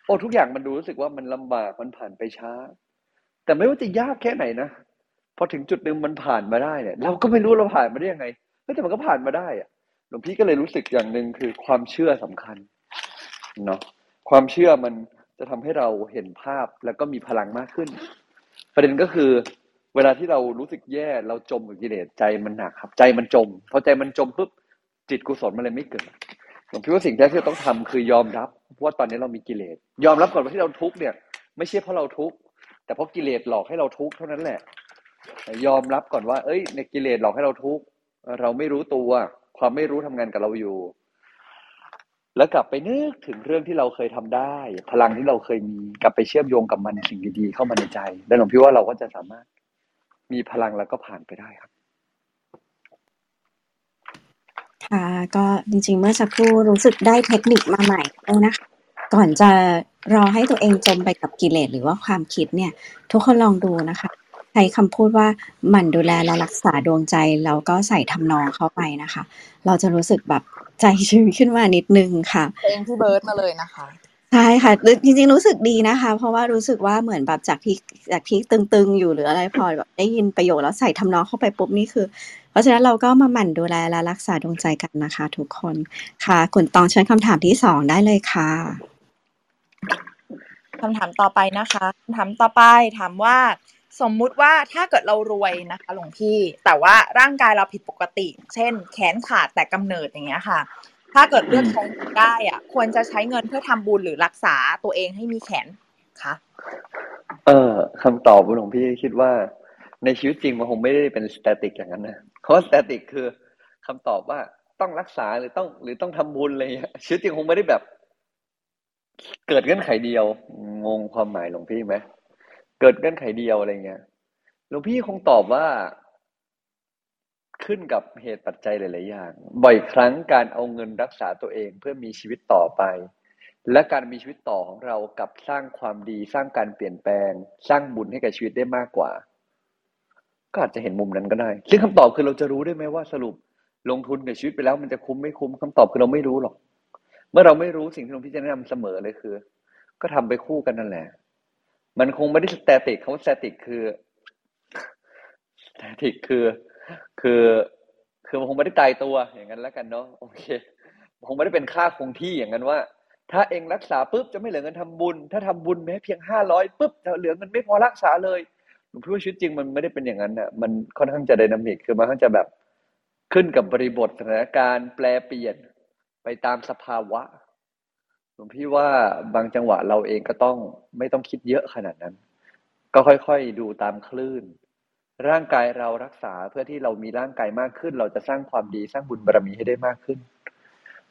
โอ้ทุกอย่างมันดูรู้สึกว่ามันลำบากมันผ่านไปช้า แต่ไม่ว่าจะยากแค่ไหนนะพอถึงจุดหนึ่งมันผ่านมาได้เนี่ย เราก็ไม่รู้เราผ่านมาได้ยังไง แต่มันก็ผ่านมาได้อะหลวงพี่ก็เลยรู้สึกอย่างหนึ่งคือความเชื่อสำคัญเนาะความเชื่อมันจะทำให้เราเห็นภาพแล้วก็มีพลังมากขึ้น ประเด็นก็คือเวลาที่เรารู้สึกแย่เราจมกับกิเลสใจมันหนักครับ ใจมันจมพอใจมันจมปุ๊บจิตกุศลมันเลยไม่เกิดหลวงพี่ว่าสิ่งแรกที่เราต้องทำคือยอมรับว่าตอนนี้เรามีกิเลสยอมรับก่อนว่าที่เราทุกข์เนี่ย ไม่ใช่เพราะเราทุกข์แต่เพราะกิเลสหลอกให้เราทุกข์เท่านั้นแหละยอมรับก่อนว่า เอ้ยในกิเลสหลอกให้เราทุกข์ เราไม่รู้ตัว ความไม่รู้ทำงานกับเราอยู่ แล้วกลับไปนึกถึงเรื่องที่เราเคยทำได้ พลังที่เราเคยมีกลับไปเชื่อมโยงกับมันสิ่งดีๆเข้ามาในใจ แล้วหลวงพี่ว่าเราก็จะสามารถมีพลังแล้วก็ผ่านไปได้ครับค่ะก็จริงๆ เมื่อสักครู่รู้สึกได้เทคนิคมาใหม่เลยนะคะก่อนจะรอให้ตัวเองจมไปกับกิเลสหรือว่าความคิดเนี่ย ทุกคนลองดูนะคะ ช้คำพูดว่าหมั่นดูแลและรักษาดวงใจแล้วก็ใส่ทำนองเข้าไปนะคะ เราจะรู้สึกแบบใจชื้นขึ้นมานิดนึงค่ะเพลงพี่เบิร์ดมาเลยนะคะใช่ค่ะจริงๆรู้สึกดีนะคะ เพราะว่ารู้สึกว่าเหมือนแบบจากที่จากที่ตึงๆอยู่หรืออะไรพอแบบได้ยินประโยคแล้วใส่ทำนองเข้าไปปุ๊บนี่คือ เพราะฉะนั้นเราก็มาหมั่นดูแลและรักษาดวงใจกันนะคะ ทุกคนค่ะคุณตองเชิญคำถามที่สองได้เลยค่ะคำถามต่อไปนะคะคำถามต่อไปถามว่า สมมุติว่าถ้าเกิดเรารวยนะคะหลวงพี่ แต่ว่าร่างกายเราผิดปกติ เช่น แขนขาดแต่กำเนิดอย่างเงี้ยค่ะ ถ้าเกิดเลือกใช้เงินได้อะ ควรจะใช้เงินเพื่อทำบุญหรือรักษาตัวเองให้มีแขนคะเออคำตอบของพี่คิดว่า ในชีวิตจริงมันคงไม่ได้เป็นสแตติกอย่างนั้นนะเพราะสแตติกคือคำตอบว่าต้องรักษาหรือต้องหรือต้องทำบุญอะไรเงี้ยชีวิตจริงคงไม่ได้แบบ เกิดเงื่อนไขเดียว งงความหมายหลวงพี่ไหม เกิดเงื่อนไขเดียวอะไรเงี้ยหลวงพี่คงตอบว่า ขึ้นกับเหตุปัจจัยหลาย ๆ อย่าง บ่อยครั้งการเอาเงินรักษาตัวเองเพื่อมีชีวิตต่อไป และการมีชีวิตต่อของเรากับสร้างความดีสร้างการเปลี่ยนแปลง สร้างบุญให้กับชีวิตได้มากกว่า ก็อาจจะเห็นมุมนั้นก็ได้ ซึ่งคำตอบคือเราจะรู้ได้ไหมว่าสรุปลงทุนกับชีวิตไปแล้วมันจะคุ้มไม่คุ้มคำตอบคือเราไม่รู้หรอก เมื่อเราไม่รู้สิ่งที่หลวงพี่จะแนะนำเสมอเลยคือ ก็ทำไปคู่กันนั่นแหละ มันคงไม่ได้ static เขา static คือ static คือ คือ คือมันคงไม่ได้ตายตัวอย่างนั้นแล้วกันเนาะโอเคคงไม่ได้เป็นค่าคงที่อย่างนั้นว่า ถ้าเองรักษาปุ๊บจะไม่เหลือเงินทำบุญ ถ้าทำบุญแม้เพียงห้าร้อยปุ๊บจะเหลือเงินไม่พอรักษาเลยหลวงพี่ว่าชีวิตจริงมันไม่ได้เป็นอย่างนั้นอะมันค่อนข้างจะไดนามิกคือมันค่อนข้างจะแบบขึ้นกับบริบทสถานการณ์แปลเปลี่ยนไปตามสภาวะ หลวงพี่ว่าบางจังหวะเราเองก็ต้องไม่ต้องคิดเยอะขนาดนั้น ก็ค่อยๆดูตามคลื่น ร่างกายเรารักษาเพื่อที่เรามีร่างกายมากขึ้น เราจะสร้างความดีสร้างบุญบารมีให้ได้มากขึ้น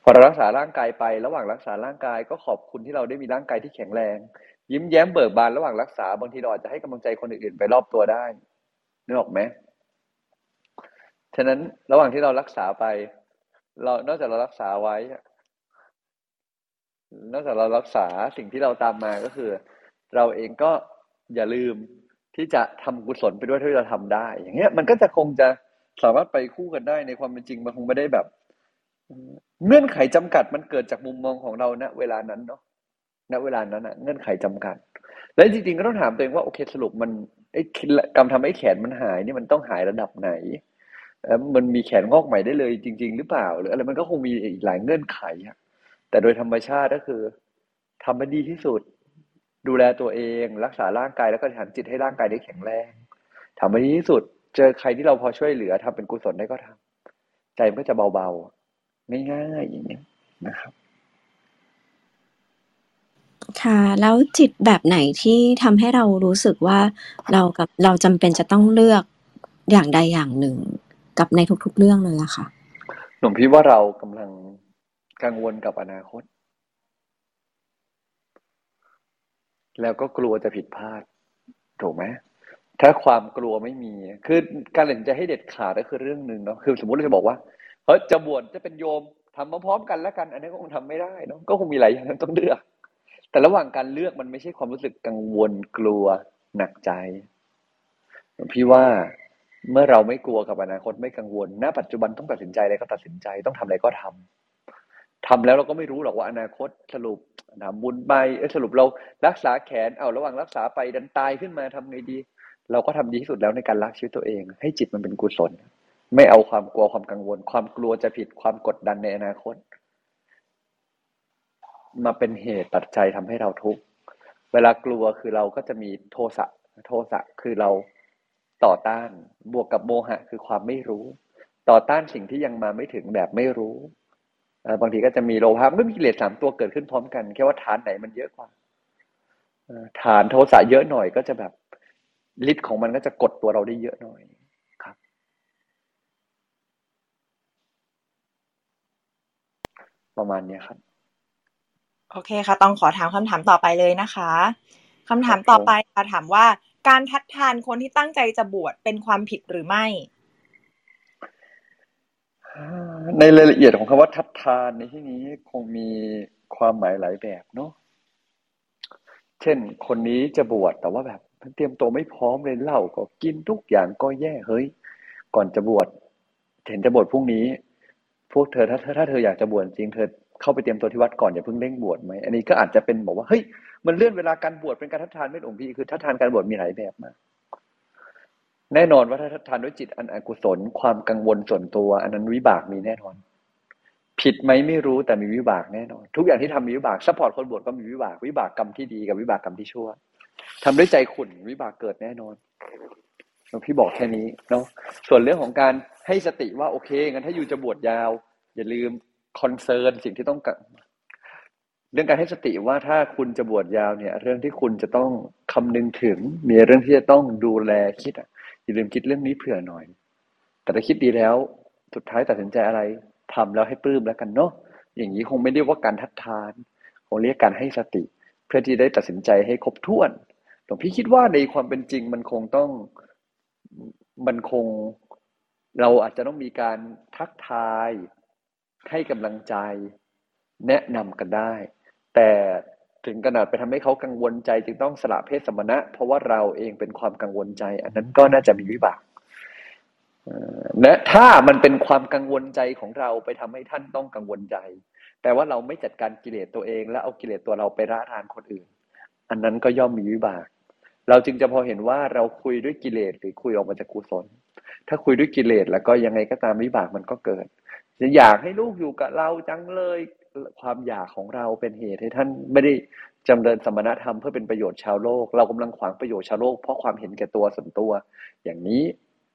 พอเรารักษาร่างกายไประหว่างรักษาร่างกายก็ขอบคุณที่เราได้มีร่างกายที่แข็งแรง ยิ้มแย้มเบิกบานระหว่างรักษาบางทีเราอาจจะให้กำลังใจคนอื่นๆไปรอบตัวได้นึกออกไหมฉะนั้นระหว่างที่เรารักษาไป เรานอกจากเรารักษาไว้ นอกจากเรารักษาสิ่งที่เราตามมาก็คือ เราเองก็อย่าลืมที่จะทำกุศลไปด้วยที่เราทำได้ อย่างเงี้ย มันก็จะคงจะสามารถไปคู่กันได้ในความเป็นจริงมันคงไม่ได้แบบเงื่อนไขจำกัดมันเกิดจากมุมมองของเราณเวลานั้นเนาะณเวลานั้นอะเงื่อนไขจำกัด และจริงๆก็ต้องถามตัวเองว่าโอเคสรุปมันไอ้กรรมทำให้แขนมันหายนี่มันต้องหายระดับไหนมันมีแขนงอกใหม่ได้เลยจริง ๆ หรือเปล่า หรืออะไรมันก็คงมีอีกหลายเงื่อนไขอะ แต่โดยธรรมชาติก็คือทำมันดีที่สุด ดูแลตัวเอง รักษาร่างกายแล้วก็หันจิตให้ร่างกายได้แข็งแรงทำมันดีที่สุด เจอใครที่เราพอช่วยเหลือทำเป็นกุศลได้ก็ทำใจมันก็จะเบาๆง่ายๆอย่างนี้นะครับ ค่ะ แล้วจิตแบบไหนที่ทำให้เรารู้สึกว่าเรากับเราจำเป็นจะต้องเลือกอย่างใดอย่างหนึ่ง กับในทุกๆเรื่องเลยล่ะค่ะหลวงพี่ว่าเรากำลัง กังวลกับอนาคต แล้วก็กลัวจะผิดพลาด ถูกไหมถ้าความกลัวไม่มี คือการตัดสินใจให้เด็ดขาดก็คือเรื่องหนึ่งเนาะคือสมมติเราจะบอกว่าเฮ้ยจะบวชจะเป็นโยมทำมาพร้อมกันแล้วกัน อันนี้ก็คงทำไม่ได้เนาะก็คงมีหลายอย่างต้องเลือก แต่ระหว่างการเลือกมันไม่ใช่ความรู้สึกกังวลกลัวหนักใจ พี่ว่าเมื่อเราไม่กลัวกับอนาคตไม่กังวลณปัจจุบันต้องตัดสินใจอะไรก็ตัดสินใจต้องทำอะไรก็ทำ ทำแล้วเราก็ไม่รู้หรอกว่าอนาคตสรุปทำบุญไปสรุปเรารักษาแขนเอาระหว่างรักษาไปดันตายขึ้นมาทำไงดี เราก็ทำดีที่สุดแล้วในการรักชีวิตตัวเอง ให้จิตมันเป็นกุศล ไม่เอาความกลัวความกังวล ความกลัวจะผิดความกดดันในอนาคต มาเป็นเหตุปัจจัยทำให้เราทุกข์เวลากลัวคือเราก็จะมีโทสะโทสะคือเราต่อต้านบวกกับโมหะ คือความไม่รู้ ต่อต้านสิ่งที่ยังมาไม่ถึงแบบไม่รู้ บางทีก็จะมีโลภะมันก็มีกิเลสสามตัวเกิดขึ้นพร้อมกัน แค่ว่าฐานไหนมันเยอะกว่าฐานโทสะเยอะหน่อยก็จะแบบฤทธิ์ของมันก็จะกดตัวเราได้เยอะหน่อยครับ ประมาณนี้ครับ โอเคค่ะ ต้องขอถามคำถามต่อไปเลยนะคะคำถามต่อไปค่ะถามว่า การทัดทานคนที่ตั้งใจจะบวชเป็นความผิดหรือไม่ ในรายละเอียดของคำว่าทัดทานในที่นี้คงมีความหมายหลายแบบเนาะเช่น คนนี้จะบวชแต่ว่าแบบเตรียมตัวไม่พร้อมเลยเหล้าก็กินทุกอย่างก็แย่เฮ้ย ก่อนจะบวชเห็นจะบวชพรุ่งนี้ พวกเธอถ้าถ้าเธออยากจะบวชจริงเธอเข้าไปเตรียมตัวที่วัดก่อนอย่าเพิ่งเร่งบวชไหมอันนี้ก็อาจจะเป็นบอกว่าเฮ้ยมันเลื่อนเวลาการบวชเป็นการทัดทานไหมหลวงพี่คือทัดทานการบวชมีหลายแบบมาก แน่นอนว่าถ้าทานด้วยจิตอันอกุศล ความกังวลส่วนตัว อันนั้นวิบากมีแน่นอน ผิดไหมไม่รู้แต่มีวิบากแน่นอน ทุกอย่างที่ทำมีวิบาก support คนบวชก็มีวิบาก วิบากกรรมที่ดีกับวิบากกรรมที่ชั่วทำด้วยใจขุ่นวิบากเกิดแน่นอนหลวงพี่บอกแค่นี้เนาะส่วนเรื่องของการให้สติว่าโอเคงั้นถ้าอยู่จะบวชยาว อย่าลืมคอนเซิร์นสิ่งที่ต้องเรื่องการให้สติว่าถ้าคุณจะบวชยาวเนี่ย เรื่องที่คุณจะต้องคำนึงถึง มีเรื่องที่จะต้องดูแลคิดอะ อย่าลืมคิดเรื่องนี้เผื่อหน่อย แต่ถ้าคิดดีแล้วสุดท้ายตัดสินใจอะไรทำแล้วให้ปลื้มแล้วกันเนาะอย่างนี้คงไม่เรียกว่าการทัดทานคงเรียกการให้สติ เพื่อที่ได้ตัดสินใจให้ครบถ้วนหลวงพี่คิดว่าในความเป็นจริงมันคงต้องมันคงเราอาจจะต้องมีการทักทายให้กำลังใจ แนะนำกันได้ แต่ ถึงขนาดไปทำให้เขากังวลใจจึงต้องสละเพศสมณะ เพราะว่าเราเองเป็นความกังวลใจ อันนั้นก็น่าจะมีวิบากและถ้ามันเป็นความกังวลใจของเราไปทำให้ท่านต้องกังวลใจ แต่ว่าเราไม่จัดการกิเลสตัวเอง แล้วเอากิเลสตัวเราไปร่าทานคนอื่น อันนั้นก็ย่อมมีวิบาก เราจึงจะพอเห็นว่าเราคุยด้วยกิเลสหรือคุยออกมาจากกุศล ถ้าคุยด้วยกิเลสแล้วก็ยังไงก็ตามวิบากมันก็เกิดจะอยากให้ลูกอยู่กับเราจังเลย ความอยากของเราเป็นเหตุให้ท่านไม่ได้จำเริญสมณธรรมเพื่อเป็นประโยชน์ชาวโลก เรากำลังขวางประโยชน์ชาวโลกเพราะความเห็นแก่ตัวส่วนตัว อย่างนี้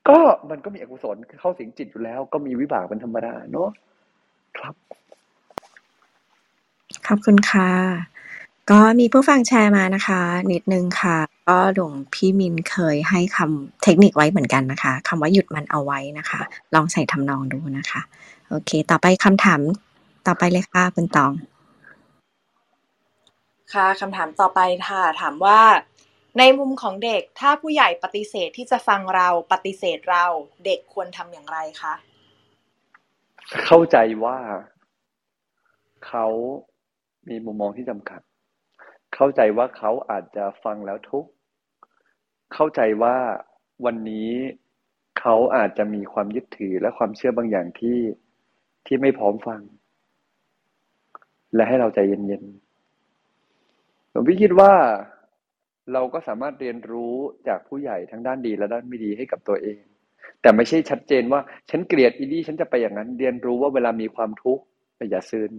ก็มันก็มีอกุศลเข้าสิงจิตอยู่แล้ว ก็มีวิบากเป็นธรรมดาเนาะครับขอบคุณค่ะก็มีผู้ฟังแชร์มานะคะนิดนึงค่ะ ก็หลวงพี่มินเคยให้คำเทคนิคไว้เหมือนกันนะคะคำว่าหยุดมันเอาไว้นะคะ ลองใส่ทำนองดูนะคะ โอเค ต่อไปคำถาม ต่อไปเลยค่ะคุณตอง ค่ะคำถามต่อไปค่ะถามว่า ในมุมของเด็กถ้าผู้ใหญ่ปฏิเสธที่จะฟังเราปฏิเสธเราเด็กควรทำอย่างไรคะเข้าใจว่าเขามีมุมมองที่จำกัด เข้าใจว่าเขาอาจจะฟังแล้วทุกข์เข้าใจว่าวันนี้เขาอาจจะมีความยึดถือและความเชื่อบางอย่างที่ที่ไม่พร้อมฟัง และให้เราใจเย็นๆผมพี่คิดว่าเราก็สามารถเรียนรู้จากผู้ใหญ่ทั้งด้านดีและด้านไม่ดีให้กับตัวเอง แต่ไม่ใช่ชัดเจนว่า ฉันเกลียดอีนี่ฉันจะไปอย่างนั้น เรียนรู้ว่าเวลามีความทุกข์อย่าซึน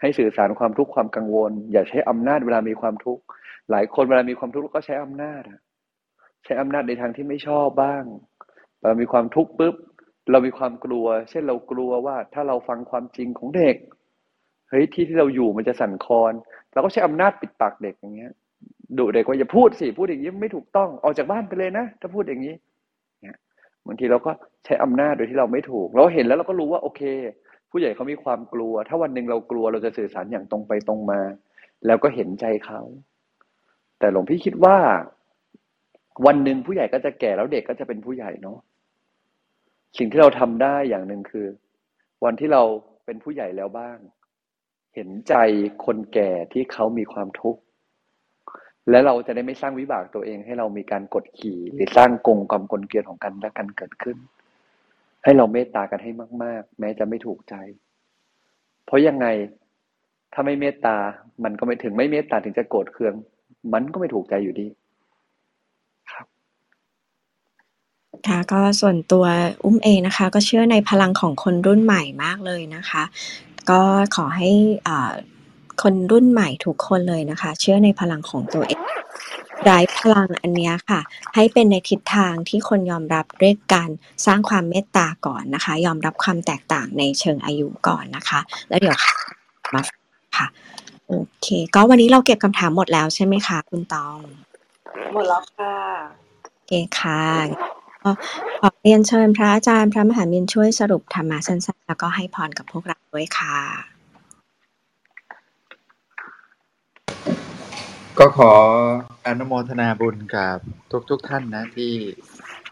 ให้สื่อสารความทุกข์ความกังวล อย่าใช้อำนาจเวลามีความทุกข์หลายคนเวลามีความทุกข์ก็ใช้อำนาจใช้อำนาจในทางที่ไม่ชอบบ้างเรามีความทุกข์ปุ๊บเรามีความกลัว เช่นเรากลัวว่าถ้าเราฟังความจริงของเด็ก เฮ้ยที่ที่เราอยู่มันจะสั่นคลอนเราก็ใช้อำนาจปิดปากเด็กอย่างเงี้ยดุเด็กว่าอย่าพูดสิพูดอย่างนี้ไม่ถูกต้องออกจากบ้านไปเลยนะถ้าพูดอย่างนี้เนี่ยบางทีเราก็ใช้อำนาจโดยที่เราไม่ถูก เราเห็นแล้วเราก็รู้ว่าโอเค ผู้ใหญ่เขามีความกลัว ถ้าวันหนึ่งเรากลัวเราจะสื่อสารอย่างตรงไปตรงมา แล้วก็เห็นใจเขา แต่หลวงพี่คิดว่า วันหนึ่งผู้ใหญ่ก็จะแก่แล้วเด็กก็จะเป็นผู้ใหญ่เนาะสิ่งที่เราทำได้อย่างหนึ่งคือ วันที่เราเป็นผู้ใหญ่แล้วบ้าง เห็นใจคนแก่ที่เขามีความทุกข์และเราจะได้ไม่สร้างวิบากตัวเองให้เรามีการกดขี่ หรือสร้างกงกรรมกลเกลียนของกันและกันเกิดขึ้น ให้เราเมตตากันให้มาก ๆ แม้จะไม่ถูกใจ เพราะยังไงถ้าไม่เมตตา มันก็ไม่ถึงไม่เมตตาถึงจะโกรธเคือง มันก็ไม่ถูกใจอยู่ดีครับ ค่ะ ก็ส่วนตัวอุ้มเองนะคะ ก็เชื่อในพลังของคนรุ่นใหม่มากเลยนะคะ ก็ขอให้อ่าคนรุ่นใหม่ทุกคนเลยนะคะ เชื่อในพลังของตัวเองร้ายพลังอันเนี้ยค่ะ ให้เป็นในทิศทางที่คนยอมรับด้วยการสร้างความเมตตาก่อนนะคะ ยอมรับความแตกต่างในเชิงอายุก่อนนะคะ แล้วเดี๋ยวมาค่ะโอเค ก็วันนี้เราเก็บคำถามหมดแล้วใช่ไหมคะ คุณตอง หมดแล้วค่ะโอเคค่ะ ก็ขอเรียนเชิญพระอาจารย์พระมหามินช่วยสรุปธรรมะสั้นๆ แล้วก็ให้พรกับพวกเราด้วยค่ะ ก็ขออนุโมทนาบุญกับทุกๆทท่านนะที่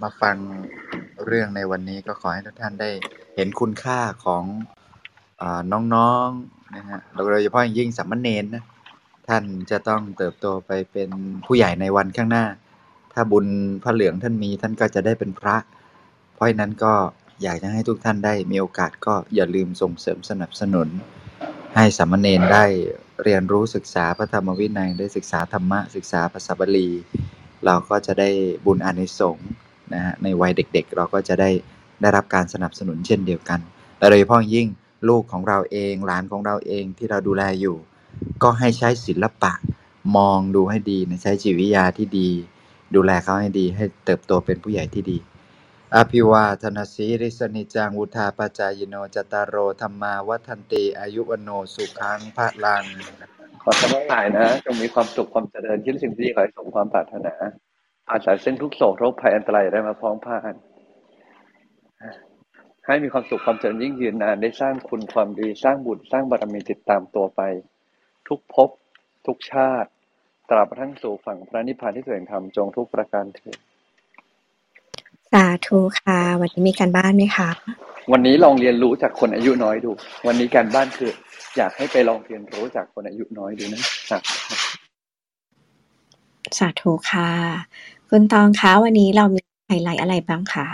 มาฟังเรื่องในวันนี้ก็ขอให้ทุกท่านได้เห็นคุณค่าของอน้องๆนะฮะโดยเฉพาะอย่างยิ่งสามเณรนะท่านจะต้องเติบโตไปเป็นผู้ใหญ่ในวันข้างหน้า ถ้าบุญพระเหลืองท่านมีท่านก็จะได้เป็นพระ เพราะนั้นก็อยากจะให้ทุกท่านได้มีโอกาสก็อย่าลืมส่งเสริมสนับสนุน ให้สามเณรได้เรียนรู้ศึกษาพระธรรมวินัยได้ศึกษาธรรมะศึกษาภาษาบาลี เราก็จะได้บุญอานิสงส์นะฮะในวัยเด็กๆ เราก็จะได้ได้รับการสนับสนุนเช่นเดียวกันและโดยเฉพาะยิ่งลูกของเราเองหลานของเราเองที่เราดูแลอยู่ ก็ให้ใช้ศิลปะมองดูให้ดีนะใช้จิตวิทยาที่ดี ดูแลเขาให้ดี ให้เติบโตเป็นผู้ใหญ่ที่ดี อภิวาทนาสีริสนิจังวุธาปจายโนจตารโรธรรมาวัฒนติอายุวโนสุขังพระลังขอทั้งหลายนะจงมีความสุขความเจริญคิดสิ่งที่ดีขอให้สมความปรารถนา อาศัยเส้นทุกโศกโรคภัยอันตรายได้มาพ้องผ่านให้มีความสุขความเจริญยิ่งยืนนานได้สร้างคุณความดีสร้างบุญสร้างบารมีติดตามตัวไป ทุกภพทุกชาติ ตราบกระทั่งสู่ฝั่งพระนิพพานที่สวยงามจงทุกประการเถิดสาธุค่ะ วันนี้มีการบ้านไหมคะวันนี้ลองเรียนรู้จากคนอายุน้อยดู วันนี้การบ้านคือ อยากให้ไปลองเรียนรู้จากคนอายุน้อยดูนะครับสาธุค่ะ คุณตองคะวันนี้เรามีไฮไลท์อะไรบ้างคะ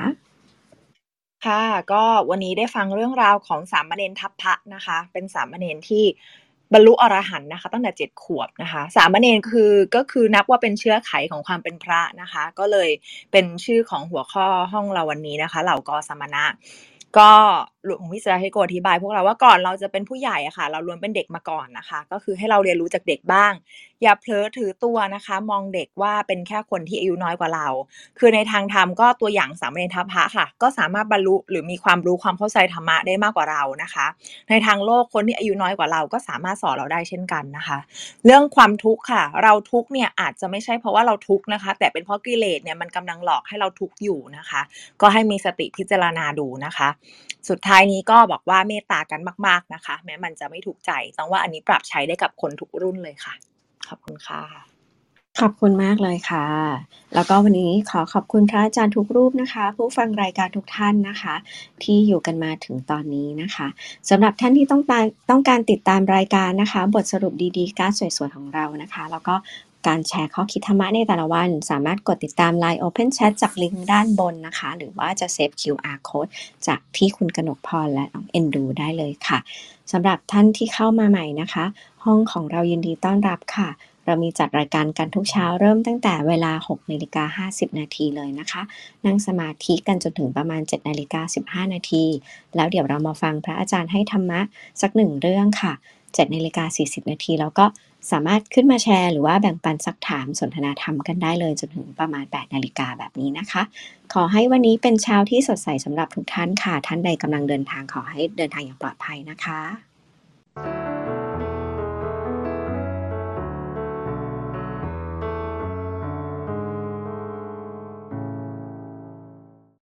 ค่ะ ก็วันนี้ได้ฟังเรื่องราวของสามเณรทัพพระนะคะ เป็นสามเณรที่ บรรลุอรหันต์นะคะตั้งแต่เจ็ดขวบนะคะ สามเณรคือก็คือนับว่าเป็นเชื้อไขของความเป็นพระนะคะ ก็เลยเป็นชื่อของหัวข้อห้องเราวันนี้นะคะ เหล่ากอสมณะ ก็ หลวงพี่เสือให้โกอธิบายพวกเราว่าก่อนเราจะเป็นผู้ใหญ่อะค่ะ เราล้วนเป็นเด็กมาก่อนนะคะ ก็คือให้เราเรียนรู้จากเด็กบ้าง อย่าเผลอถือตัวนะคะ มองเด็กว่าเป็นแค่คนที่อายุน้อยกว่าเรา คือในทางธรรมก็ตัวอย่างสามเณรทัพพระค่ะ ก็สามารถบรรลุหรือมีความรู้ความเข้าใจธรรมะได้มากกว่าเรานะคะ ในทางโลกคนที่อายุน้อยกว่าเราก็สามารถสอนเราได้เช่นกันนะคะ เรื่องความทุกข์ค่ะ เราทุกข์เนี่ยอาจจะไม่ใช่เพราะว่าเราทุกข์นะคะ แต่เป็นเพราะกิเลสเนี่ยมันกำลังหลอกให้เราทุกข์อยู่นะคะ ก็ให้มีสติพิจารณาดูนะคะ สุดท้ายท้ายนี้ก็บอกว่าเมตตากันมาก ๆนะคะ แม้มันจะไม่ถูกใจต้องว่าอันนี้ปรับใช้ได้กับคนทุกรุ่นเลยค่ะ ขอบคุณค่ะ ขอบคุณมากเลยค่ะ แล้วก็วันนี้ขอขอบคุณพระอาจารย์ทุกรูปนะคะ ผู้ฟังรายการทุกท่านนะคะ ที่อยู่กันมาถึงตอนนี้นะคะสำหรับท่านที่ต้องการต้องการติดตามรายการนะคะ บทสรุปดีๆการสวยๆของเรานะคะ แล้วก็ การแชร์ข้อคิดธรรมะในแต่ละวัน สามารถกดติดตาม Line Open Chat จากลิงก์ด้านบนนะคะ หรือว่าจะเซฟ QR Code จากที่คุณกนกพรและน้องเอ็นดูได้เลยค่ะสำหรับท่านที่เข้ามาใหม่นะคะ ห้องของเรายินดีต้อนรับค่ะ เรามีจัดรายการกันทุกเช้าเริ่มตั้งแต่เวลา6นาฬิกา50 นาทีเลยนะคะ นั่งสมาธิกันจนถึงประมาณ7นาฬิกา15 นาที แล้วเดี๋ยวเรามาฟังพระอาจารย์ให้ธรรมะสักหนึ่งเรื่องค่ะ7นาฬิกา40 นาทีแล้วก็ สามารถขึ้นมาแชร์ หรือว่าแบ่งปันสักถามสนทนาธรรมกันได้เลยจนถึงประมาณ 8 นาฬิกาแบบนี้นะคะ ขอให้วันนี้เป็นเช้าที่สดใสสำหรับทุกท่านค่ะ ท่านใดกำลังเดินทางขอให้เดินทางอย่างปลอดภัยนะคะ